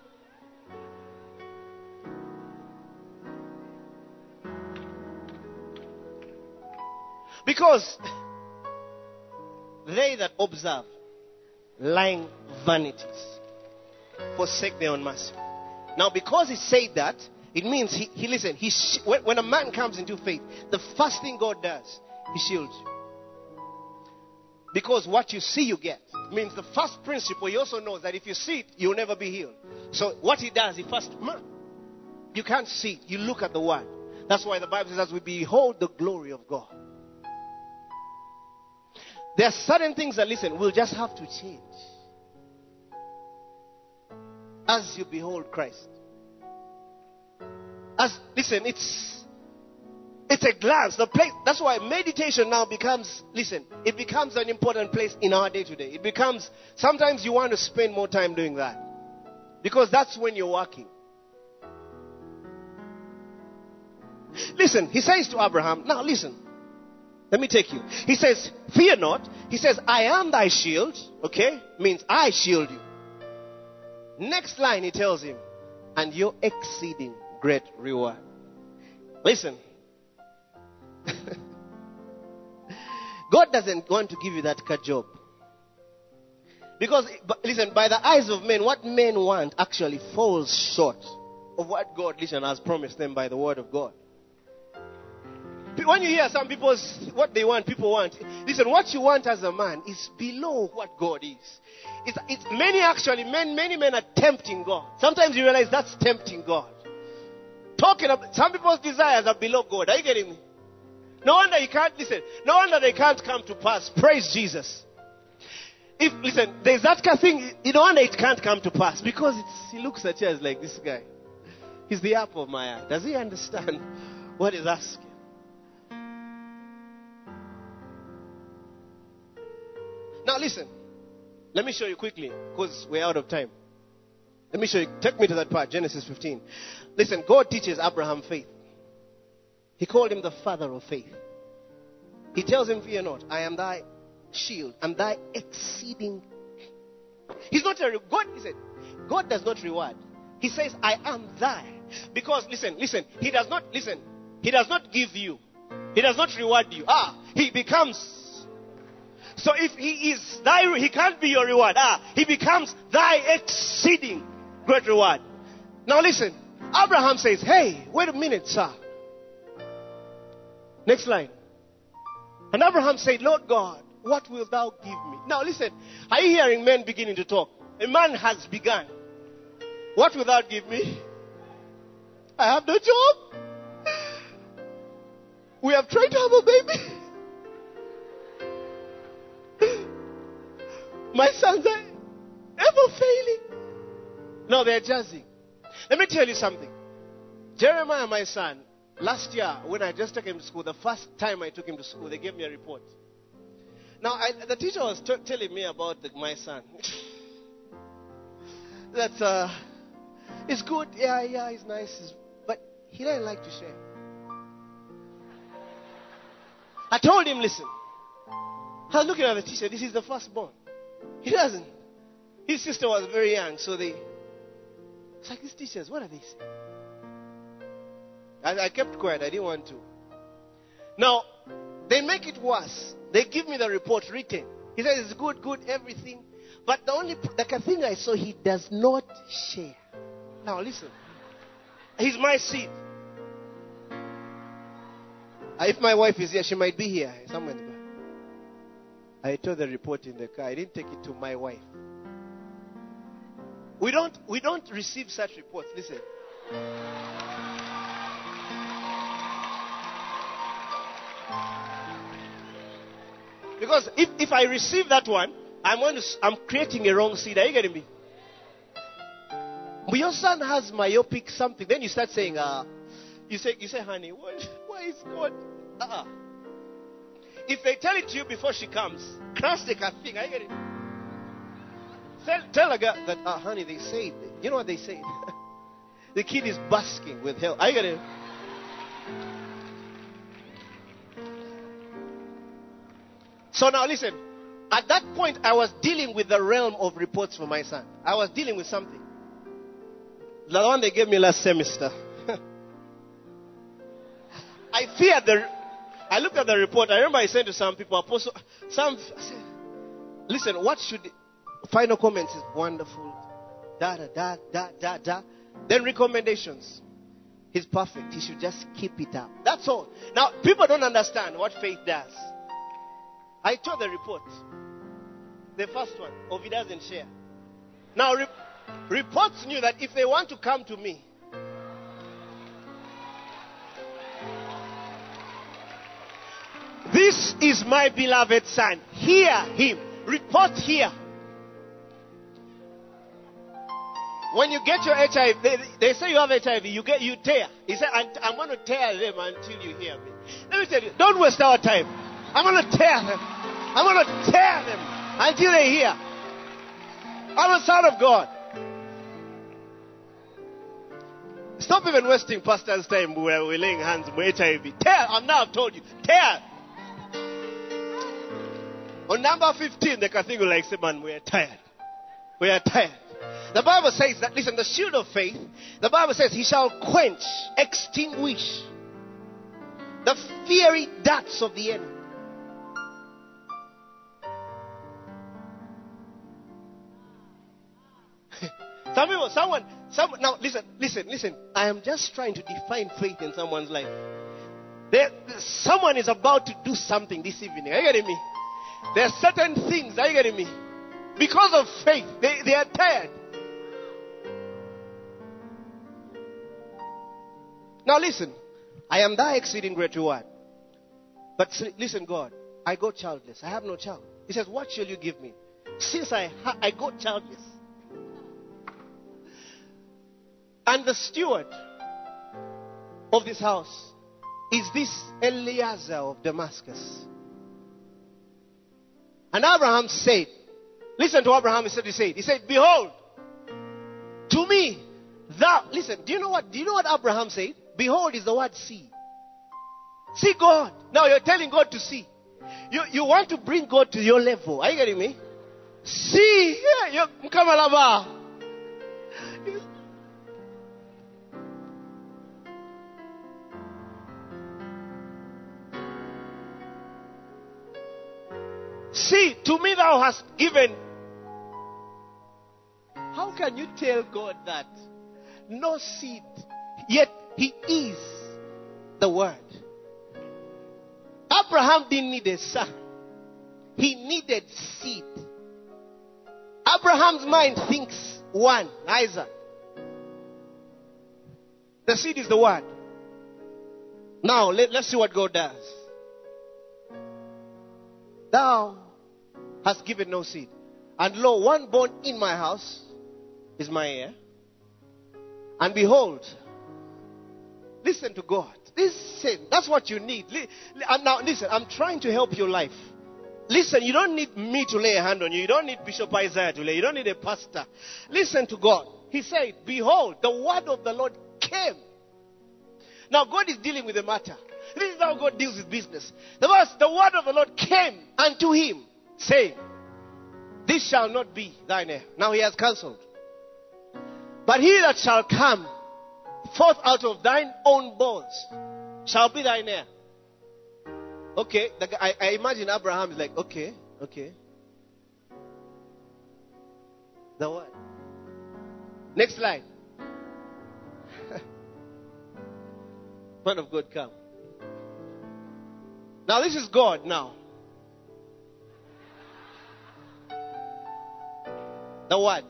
because they that observe lying vanities forsake their own master now because he said that it means he, he listen he sh- when, when a man comes into faith the first thing god does he shields you because what you see, you get. Means the first principle, he also knows that if you see it, you'll never be healed. So what he does, he first, "Ma, you can't see it. You look at the word. That's why the Bible says, as we behold the glory of God. There are certain things that, listen, we'll just have to change as you behold Christ. As, listen, it's it's a glance. The place. That's why meditation now becomes. Listen, it becomes an important place in our day to day. It becomes. Sometimes you want to spend more time doing that because that's when you're working. Listen, he says to Abraham. Now listen. Let me take you. He says, "Fear not." He says, "I am thy shield." Okay, means I shield you. Next line, he tells him, "And your exceeding great reward." Listen. God doesn't want to give you that job. Because, listen, by the eyes of men, what men want actually falls short of what God, listen, has promised them by the word of God. When you hear some people's, what they want, people want, listen, what you want as a man is below what God is. It's, it's many actually, men, many men are tempting God. Sometimes you realize that's tempting God. Talking about, some people's desires are below God. Are you getting me? No wonder you can't listen. No wonder they can't come to pass. Praise Jesus. If listen, there's that kind of thing. You no wonder it can't come to pass because it's, he looks at you as like this guy. He's the apple of my eye. Does he understand what he's asking? Now listen. Let me show you quickly because we're out of time. Let me show you. Take me to that part, Genesis 15. Listen, God teaches Abraham faith. He called him the father of faith. He tells him, Fear not, I am thy shield and thy exceeding. He's not a God. He said, God does not reward. He says, I am thy. Because listen, listen, he does not listen. He does not give you. He does not reward you. Ah, he becomes. So if he is thy, he can't be your reward. Ah, he becomes thy exceeding great reward. Now listen, Abraham says, Hey, wait a minute, sir. Next line. And Abraham said, Lord God, what wilt thou give me? Now listen, are you hearing men beginning to talk? A man has begun. What will thou give me? I have no job. We have tried to have a baby. My sons are ever failing. No, they're jazzing. Let me tell you something. Jeremiah, my son, last year when I just took him to school, the first time I took him to school, they gave me a report. Now, I, the teacher was t- telling me about the, my son. that uh, it's good, yeah, yeah, he's nice, he's, but he doesn't like to share. I told him, listen. I was looking at the teacher. This is the firstborn. He doesn't. His sister was very young, so they. It's like these teachers. What are they saying? I, kept quiet. I didn't want to. Now, they make it worse. They give me the report written. He says it's good, good, everything. But the only like thing I saw, he does not share. Now listen. He's my seed. Uh, If my wife is here, she might be here somewhere the. I told the report in the car. I didn't take it to my wife. We don't we don't receive such reports. Listen. Because if, if I receive that one, I'm going to, I'm creating a wrong seed. Are you getting me? But your son has myopic something. Then you start saying, uh, you say, you say, honey, what, why is God? Uh-uh. If they tell it to you before she comes, crash the thing. I you it. Tell, tell a girl that, uh, honey, they say, you know what they say? the kid is basking with hell. I you it. So now listen. At that point, I was dealing with the realm of reports for my son. I was dealing with something. The one they gave me last semester. I feared the. I looked at the report. I remember I said to some people, Apostle, some. Said, Listen, what should. Final comments is wonderful. Da da da da da da. Then recommendations. He's perfect. He should just keep it up. That's all. Now, people don't understand what faith does. I told the report. The first one, Ovi doesn't share. Now, re- reports knew that if they want to come to me, this is my beloved son. Hear him. Report here. When you get your HIV, they, they say you have HIV, you get you tear. He said, I'm going to tear them until you hear me. Let me tell you, don't waste our time. I'm going to tear them. I'm going to tear them until they hear. I'm a son of God. Stop even wasting pastor's time where we're laying hands on HIV. Tear. I'm now I've told you. Tear. On number 15, the cathedral like say, man, we are tired. We are tired. The Bible says that, listen, the shield of faith, the Bible says, he shall quench, extinguish the fiery darts of the enemy. Some people, someone, someone, now listen, listen, listen. I am just trying to define faith in someone's life. There, someone is about to do something this evening. Are you getting me? There are certain things, are you getting me? Because of faith, they, they are tired. Now listen, I am thy exceeding great reward. But listen, God, I go childless. I have no child. He says, What shall you give me? Since I, ha- I go childless. And the steward of this house is this Eliezer of Damascus. And Abraham said, Listen to Abraham, he said, he said, he said, Behold, to me, thou listen, do you know what do you know what Abraham said? Behold is the word see. See God. Now you're telling God to see. You you want to bring God to your level. Are you getting me? See, yeah, you come See, to me thou hast given. How can you tell God that? No seed. Yet he is the word. Abraham didn't need a son. He needed seed. Abraham's mind thinks one, Isaac. The seed is the word. Now let, let's see what God does. Thou has given no seed. And lo, one born in my house is my heir. And behold, listen to God. Listen, that's what you need. Now, listen, I'm trying to help your life. Listen, you don't need me to lay a hand on you. You don't need Bishop Isaiah to lay. You don't need a pastor. Listen to God. He said, Behold, the word of the Lord came. Now, God is dealing with the matter. This is how God deals with business. The verse, the word of the Lord came unto him saying, This shall not be thine heir. Now he has cancelled. But he that shall come forth out of thine own bones shall be thine heir. Okay, I, I imagine Abraham is like, okay, okay. The what? Next slide. Man of God, come. Now, this is God now. The word.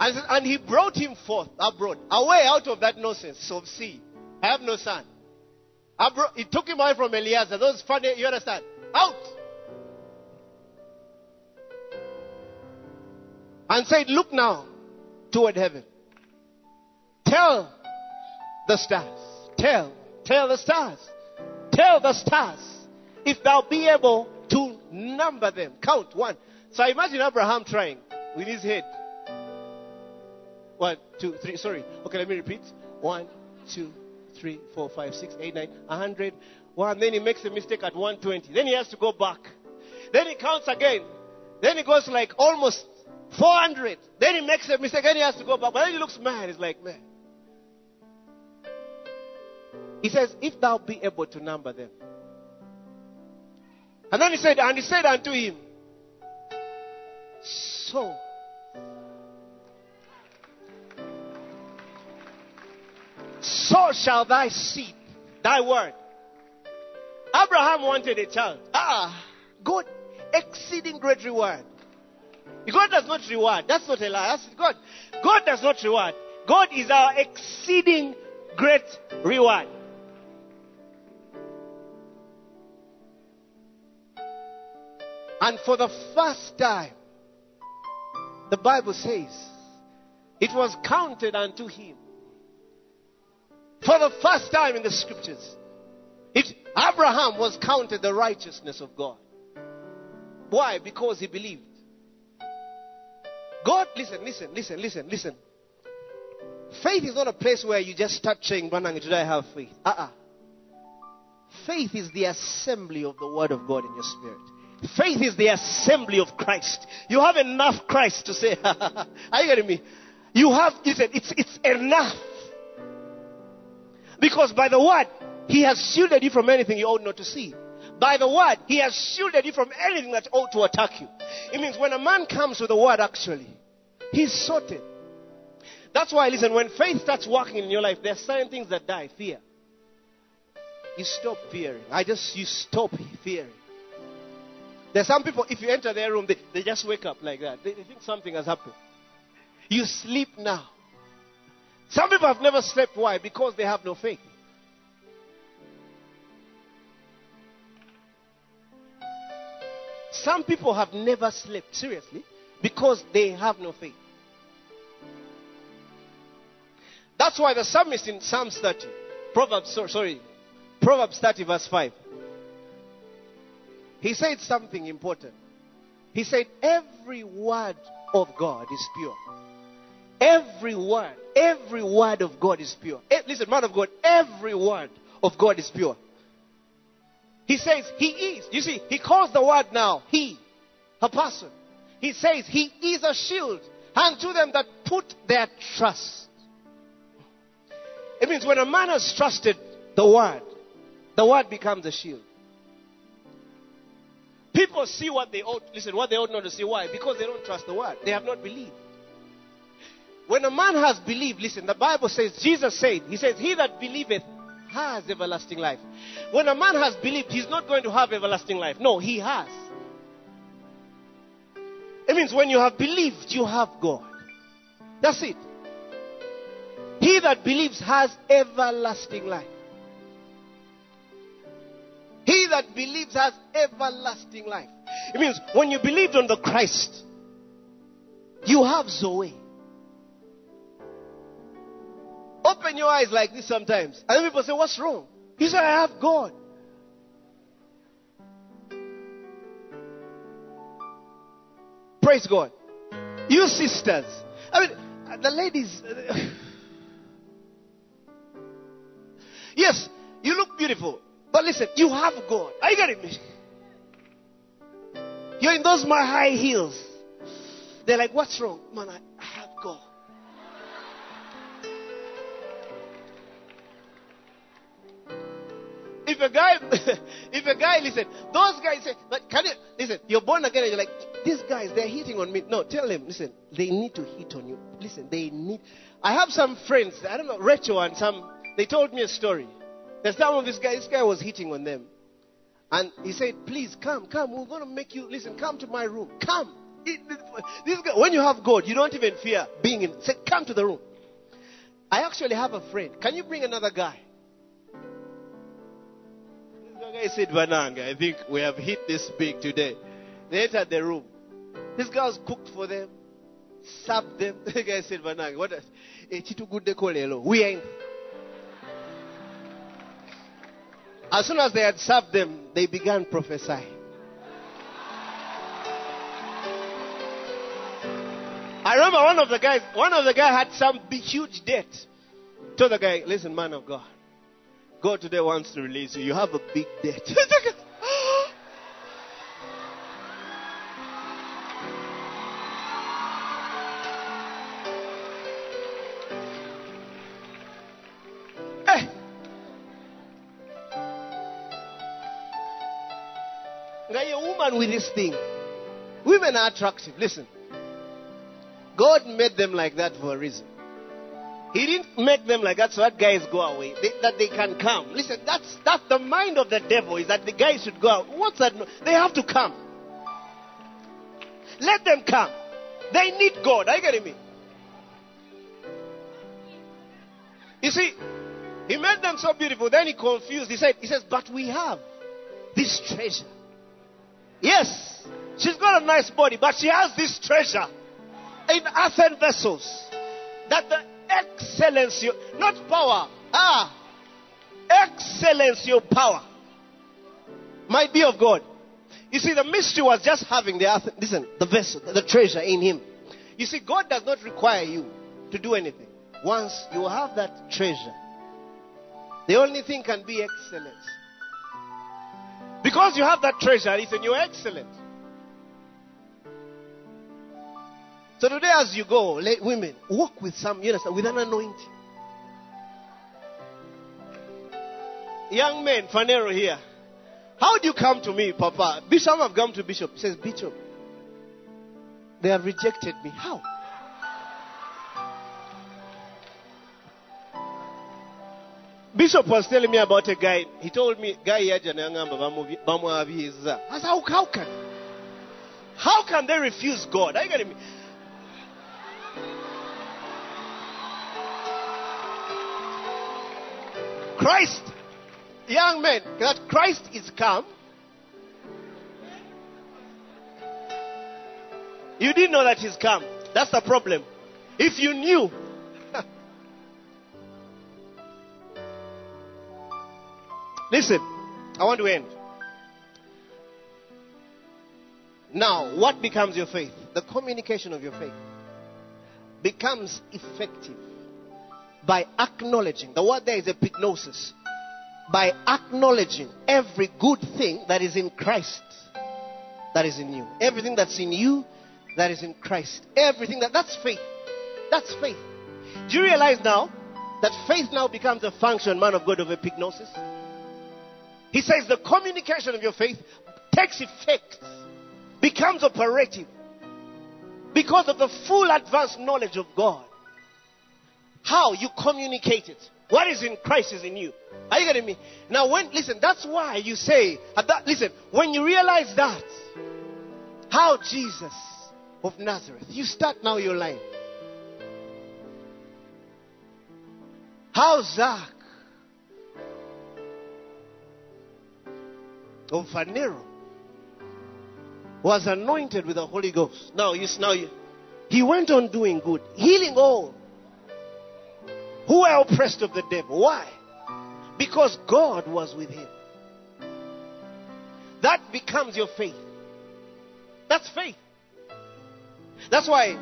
And, he brought him forth abroad, away out of that nonsense of sea. I have no son. Brought, he took him away from Eliezer. Those funny, you understand? Out. and said, Look now toward heaven. Tell the stars. Tell, tell the stars. Tell the stars if thou be able to number them. Count one. So imagine Abraham trying with his head. One, two, three. Sorry. Okay, let me repeat. One, two, three, four, five, six, eight, nine, a hundred. One. Then he makes a mistake at 120. Then he has to go back. Then he counts again. Then he goes like almost 400. Then he makes a mistake. Then he has to go back. But then he looks mad. He's like, man. He says, if thou be able to number them. And then he said, and he said unto him, so so shall thy seed, thy word. Abraham wanted a child. Ah, good, exceeding great reward. God does not reward. That's not a lie. That's God. God does not reward. God is our exceeding great reward. And for the first time, the Bible says, it was counted unto him. For the first time in the scriptures, it, Abraham was counted the righteousness of God. Why? Because he believed. God, listen, listen, listen, listen, listen. Faith is not a place where you just start saying, Branang, today I have faith. Uh-uh. Faith is the assembly of the word of God in your spirit. Faith is the assembly of Christ. You have enough Christ to say, are you getting me? You have, listen, it's, it's enough. Because by the word, he has shielded you from anything you ought not to see. By the word, he has shielded you from anything that ought to attack you. It means when a man comes with the word, actually, he's sorted. That's why, listen, when faith starts working in your life, there are certain things that die. Fear. You stop fearing. I just, you stop fearing. There's some people, if you enter their room, they, they just wake up like that. They, they think something has happened. You sleep now. Some people have never slept. Why? Because they have no faith. Some people have never slept, seriously, because they have no faith. That's why the psalmist in Psalms 30, Proverbs, sorry, Proverbs 30, verse 5, he said something important. He said, Every word of God is pure. Every word, every word of God is pure. Eh, listen, man of God, every word of God is pure. He says, He is. You see, He calls the word now, He, a person. He says, He is a shield unto them that put their trust. It means when a man has trusted the word, the word becomes a shield. People see what they ought, listen, what they ought not to see. Why? Because they don't trust the word. They have not believed. When a man has believed, listen, the Bible says, Jesus said, He says, He that believeth has everlasting life. When a man has believed, he's not going to have everlasting life. No, he has. It means when you have believed, you have God. That's it. He that believes has everlasting life. That believes has everlasting life. It means when you believed on the Christ, you have Zoe. Open your eyes like this sometimes. And people say, What's wrong? He said, I have God. Praise God. You sisters. I mean, the ladies. yes, you look beautiful. But listen, you have God. Are you getting me? You're in those my high heels. They're like, What's wrong? Man, I have God. If a guy, if a guy, listen, those guys say, but can you, listen, you're born again and you're like, these guys, they're hitting on me. No, tell them, listen, they need to hit on you. Listen, they need. I have some friends, I don't know, Rachel and some, they told me a story. There's some of this guy, this guy was hitting on them. And he said, please come, come, we're going to make you, listen, come to my room. Come. This guy, when you have God, you don't even fear being in. Say, come to the room. I actually have a friend. Can you bring another guy? This guy said, Vananga, I think we have hit this big today. They entered the room. This girl's cooked for them, served them. The guy said, Banang, what? Eh. We are in. As soon as they had served them, they began prophesying. I remember one of the guys, one of the guy had some huge debt. Told the guy, listen, man of God, God today wants to release you. You have a big debt. with this thing. Women are attractive. Listen. God made them like that for a reason. He didn't make them like that so that guys go away. They, that they can come. Listen, that's that's the mind of the devil is that the guys should go out. What's that? They have to come. Let them come. They need God. Are you getting me? You see, he made them so beautiful. Then he confused. He said, he says, but we have this treasure. Yes, she's got a nice body, but she has this treasure in earthen vessels. That the excellency, not power, ah, excellency of power might be of God. You see, the mystery was just having the earth, listen, the vessel, the treasure in Him. You see, God does not require you to do anything. Once you have that treasure, the only thing can be excellence. Because you have that treasure, listen, you're excellent. So today, as you go, women walk with some, you understand, with an anointing. Young men, Phaneroo here. How do you come to me, Papa? Bishop I've come to Bishop. He says, Bishop, they have rejected me. How? Bishop was telling me about a guy. He told me, guy yaja nangamba bamwabiza. I said, how, how can? How can they refuse God? Are you getting me? Christ, young men, that Christ is come. You didn't know that he's come. That's the problem. If you knew, listen, I want to end. Now, what becomes your faith? The communication of your faith becomes effective by acknowledging. The word there is epignosis. By acknowledging every good thing that is in Christ that is in you. Everything that's in you that is in Christ. Everything that that's faith. That's faith. Do you realize now that faith now becomes a function, man of God, of epignosis? He says the communication of your faith takes effect, becomes operative because of the full advanced knowledge of God. How you communicate it. What is in Christ is in you. Are you getting me? Now, when listen, that's why you say at that. Listen, when you realize that, how Jesus of Nazareth, you start now your life. How Zach of Phaneroo was anointed with the Holy Ghost. Now, you now you, he went on doing good, healing all who were oppressed of the devil. Why? Because God was with him. That becomes your faith. That's faith. That's why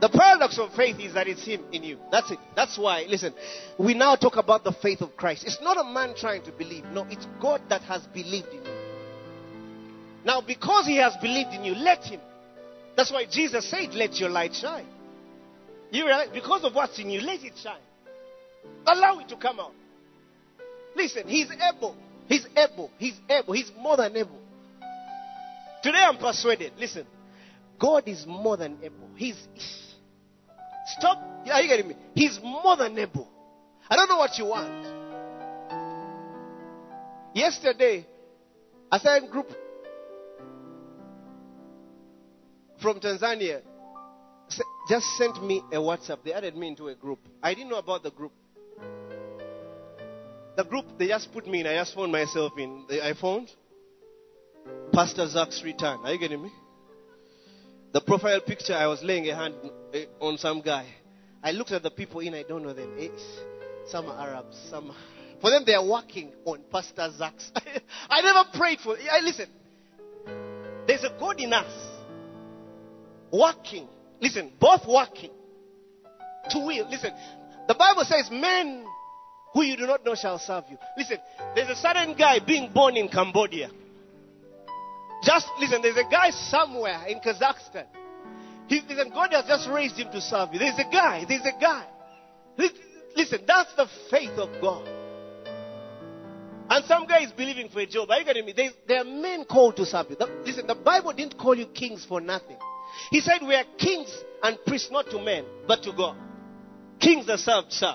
the paradox of faith is that it's Him in you. That's it. That's why, listen, we now talk about the faith of Christ. It's not a man trying to believe. No, it's God that has believed in you. Now, because He has believed in you, let Him. That's why Jesus said, Let your light shine. You realize? Because of what's in you, let it shine. Allow it to come out. Listen, He's able. He's able. He's able. He's more than able. Today I'm persuaded. Listen, God is more than able. He's. Stop. Are you getting me? He's more than able. I don't know what you want. Yesterday, a certain group from Tanzania just sent me a WhatsApp. They added me into a group. I didn't know about the group. The group, they just put me in. I just found myself in. I found Pastor Zach's return. Are you getting me? The profile picture, I was laying a hand eh, on some guy. I looked at the people in, I don't know them. It's, some are Arabs, some. For them, they are working on Pastor Zach's. I never prayed for. I listen. There's a God in us. Working. Listen, both working. To will. Listen, the Bible says, men who you do not know shall serve you. Listen, there's a certain guy being born in Cambodia. Just listen, there's a guy somewhere in Kazakhstan. He, listen, God has just raised him to serve you. There's a guy, there's a guy. Listen, that's the faith of God. And some guy is believing for a job. Are you getting me? There's, there are men called to serve you. The, listen, the Bible didn't call you kings for nothing. He said we are kings and priests not to men, but to God. Kings that serve, sir.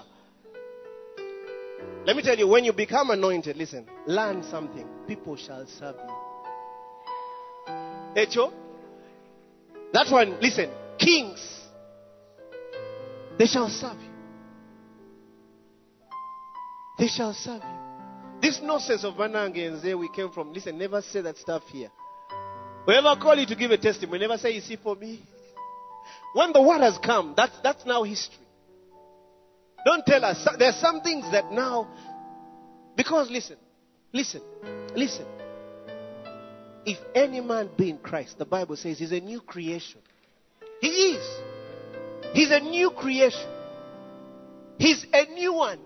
Let me tell you, when you become anointed, listen, learn something. People shall serve you. Echo? That one, listen, kings, they shall serve you. They shall serve you. This nonsense of Manange and Zay we came from, listen, never say that stuff here. Whenever I call you to give a testimony, never say, you see, for me. When the word has come, that's, that's now history. Don't tell us. There are some things that now, because listen, listen, listen. If any man be in Christ, the Bible says he's a new creation. He is. He's a new creation. He's a new one.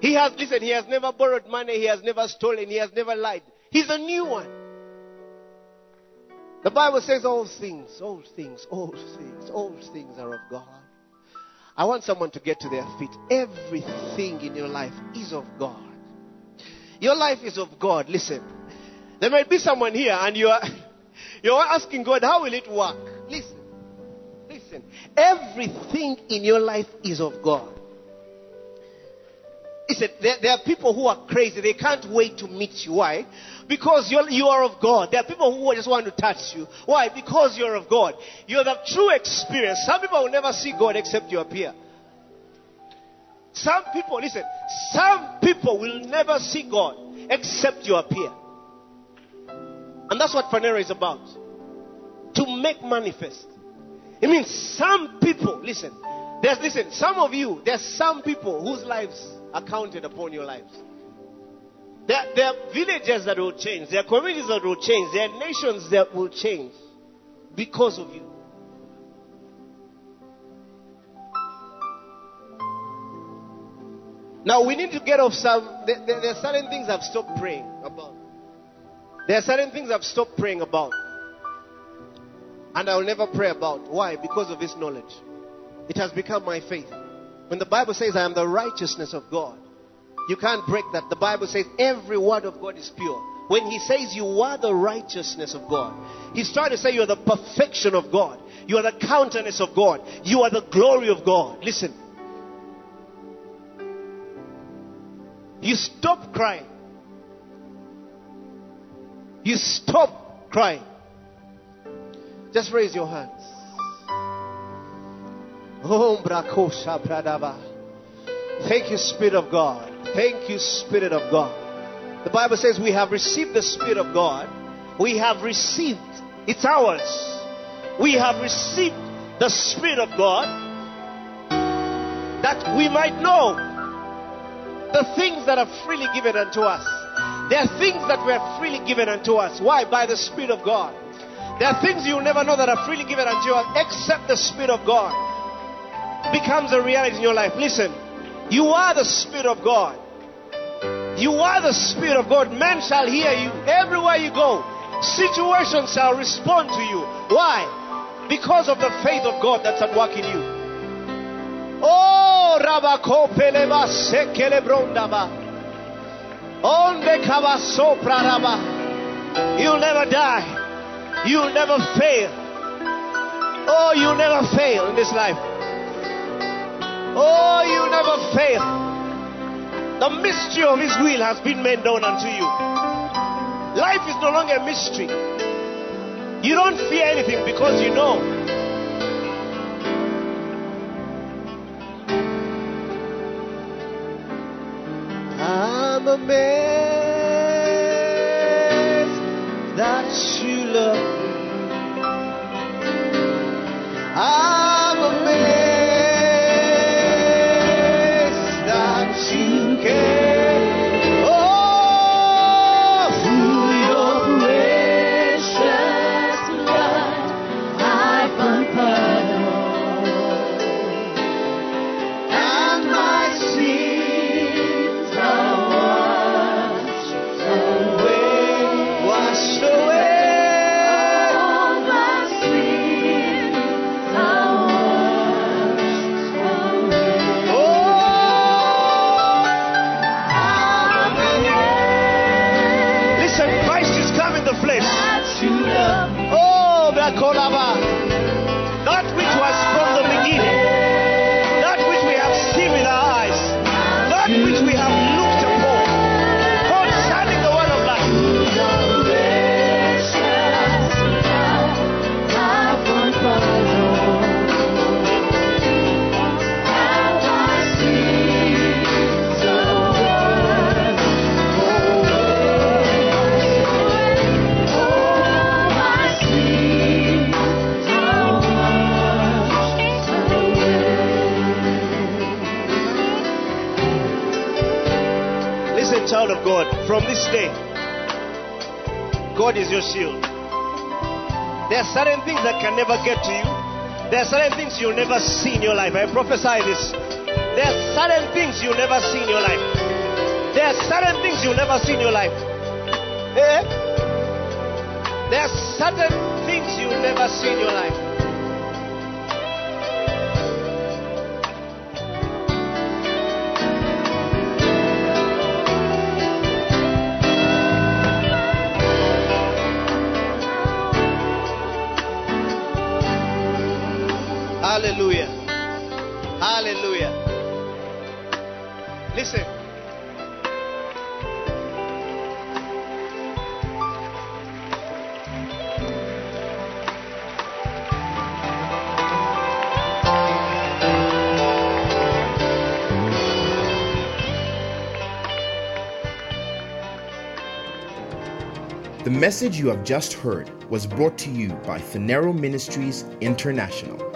He has, listen, he has never borrowed money, he has never stolen, he has never lied. He's a new one. The Bible says all things, all things, all things, all things are of God. I want someone to get to their feet. Everything in your life is of God. Your life is of God. Listen. There might be someone here and you are you're asking God, how will it work? Listen. Listen. Everything in your life is of God. Listen, there, there, are people who are crazy. They can't wait to meet you. Why? Because you're, you are of God. There are people who just want to touch you. Why? Because you're of God. You're the true experience. Some people will never see God except you appear. Some people, listen, some people will never see God except you appear. And that's what Phaneroo is about. To make manifest. It means some people, listen, there's, listen, some of you, there's some people whose lives are counted upon your lives. There, there are villages that will change. There are communities that will change. There are nations that will change because of you. Now we need to get off some. There, there, there, are certain things I've stopped praying about. There are certain things I've stopped praying about. And I'll never pray about. Why? Because of this knowledge. It has become my faith. When the Bible says, I am the righteousness of God, you can't break that. The Bible says every word of God is pure. When he says you are the righteousness of God, he's trying to say you are the perfection of God. You are the countenance of God. You are the glory of God. Listen. You stop crying. You stop crying. Just raise your hands. Thank you, Spirit of God. Thank you, Spirit of God. The Bible says we have received the Spirit of God. We have received, it's ours. We have received the Spirit of God that we might know the things that are freely given unto us. There are things that were freely given unto us. Why? By the Spirit of God. There are things you'll never know that are freely given unto us except the Spirit of God becomes a reality in your life. Listen, you are the Spirit of God. You are the Spirit of God. Men shall hear you everywhere you go. Situations shall respond to you. Why? Because of the faith of God that's at work in you. Oh, Rabako Peleba Sekelebrondaba. Onde Kavaso Praraba. You'll never die. You'll never fail. Oh, you'll never fail in this life. Oh, you never fail. The mystery of His will has been made known unto you. Life is no longer a mystery. You don't fear anything because you know. I'm amazed that you love me. I'm Oh, God, from this day, God is your shield. There are certain things that can never get to you. There are certain things you'll never see in your life. I prophesy this. There are certain things you'll never see in your life. There are certain things you'll never see in your life. Eh? There are certain things you'll never see in your life. Hallelujah. Hallelujah. Listen. The message you have just heard was brought to you by Phaneroo Ministries International.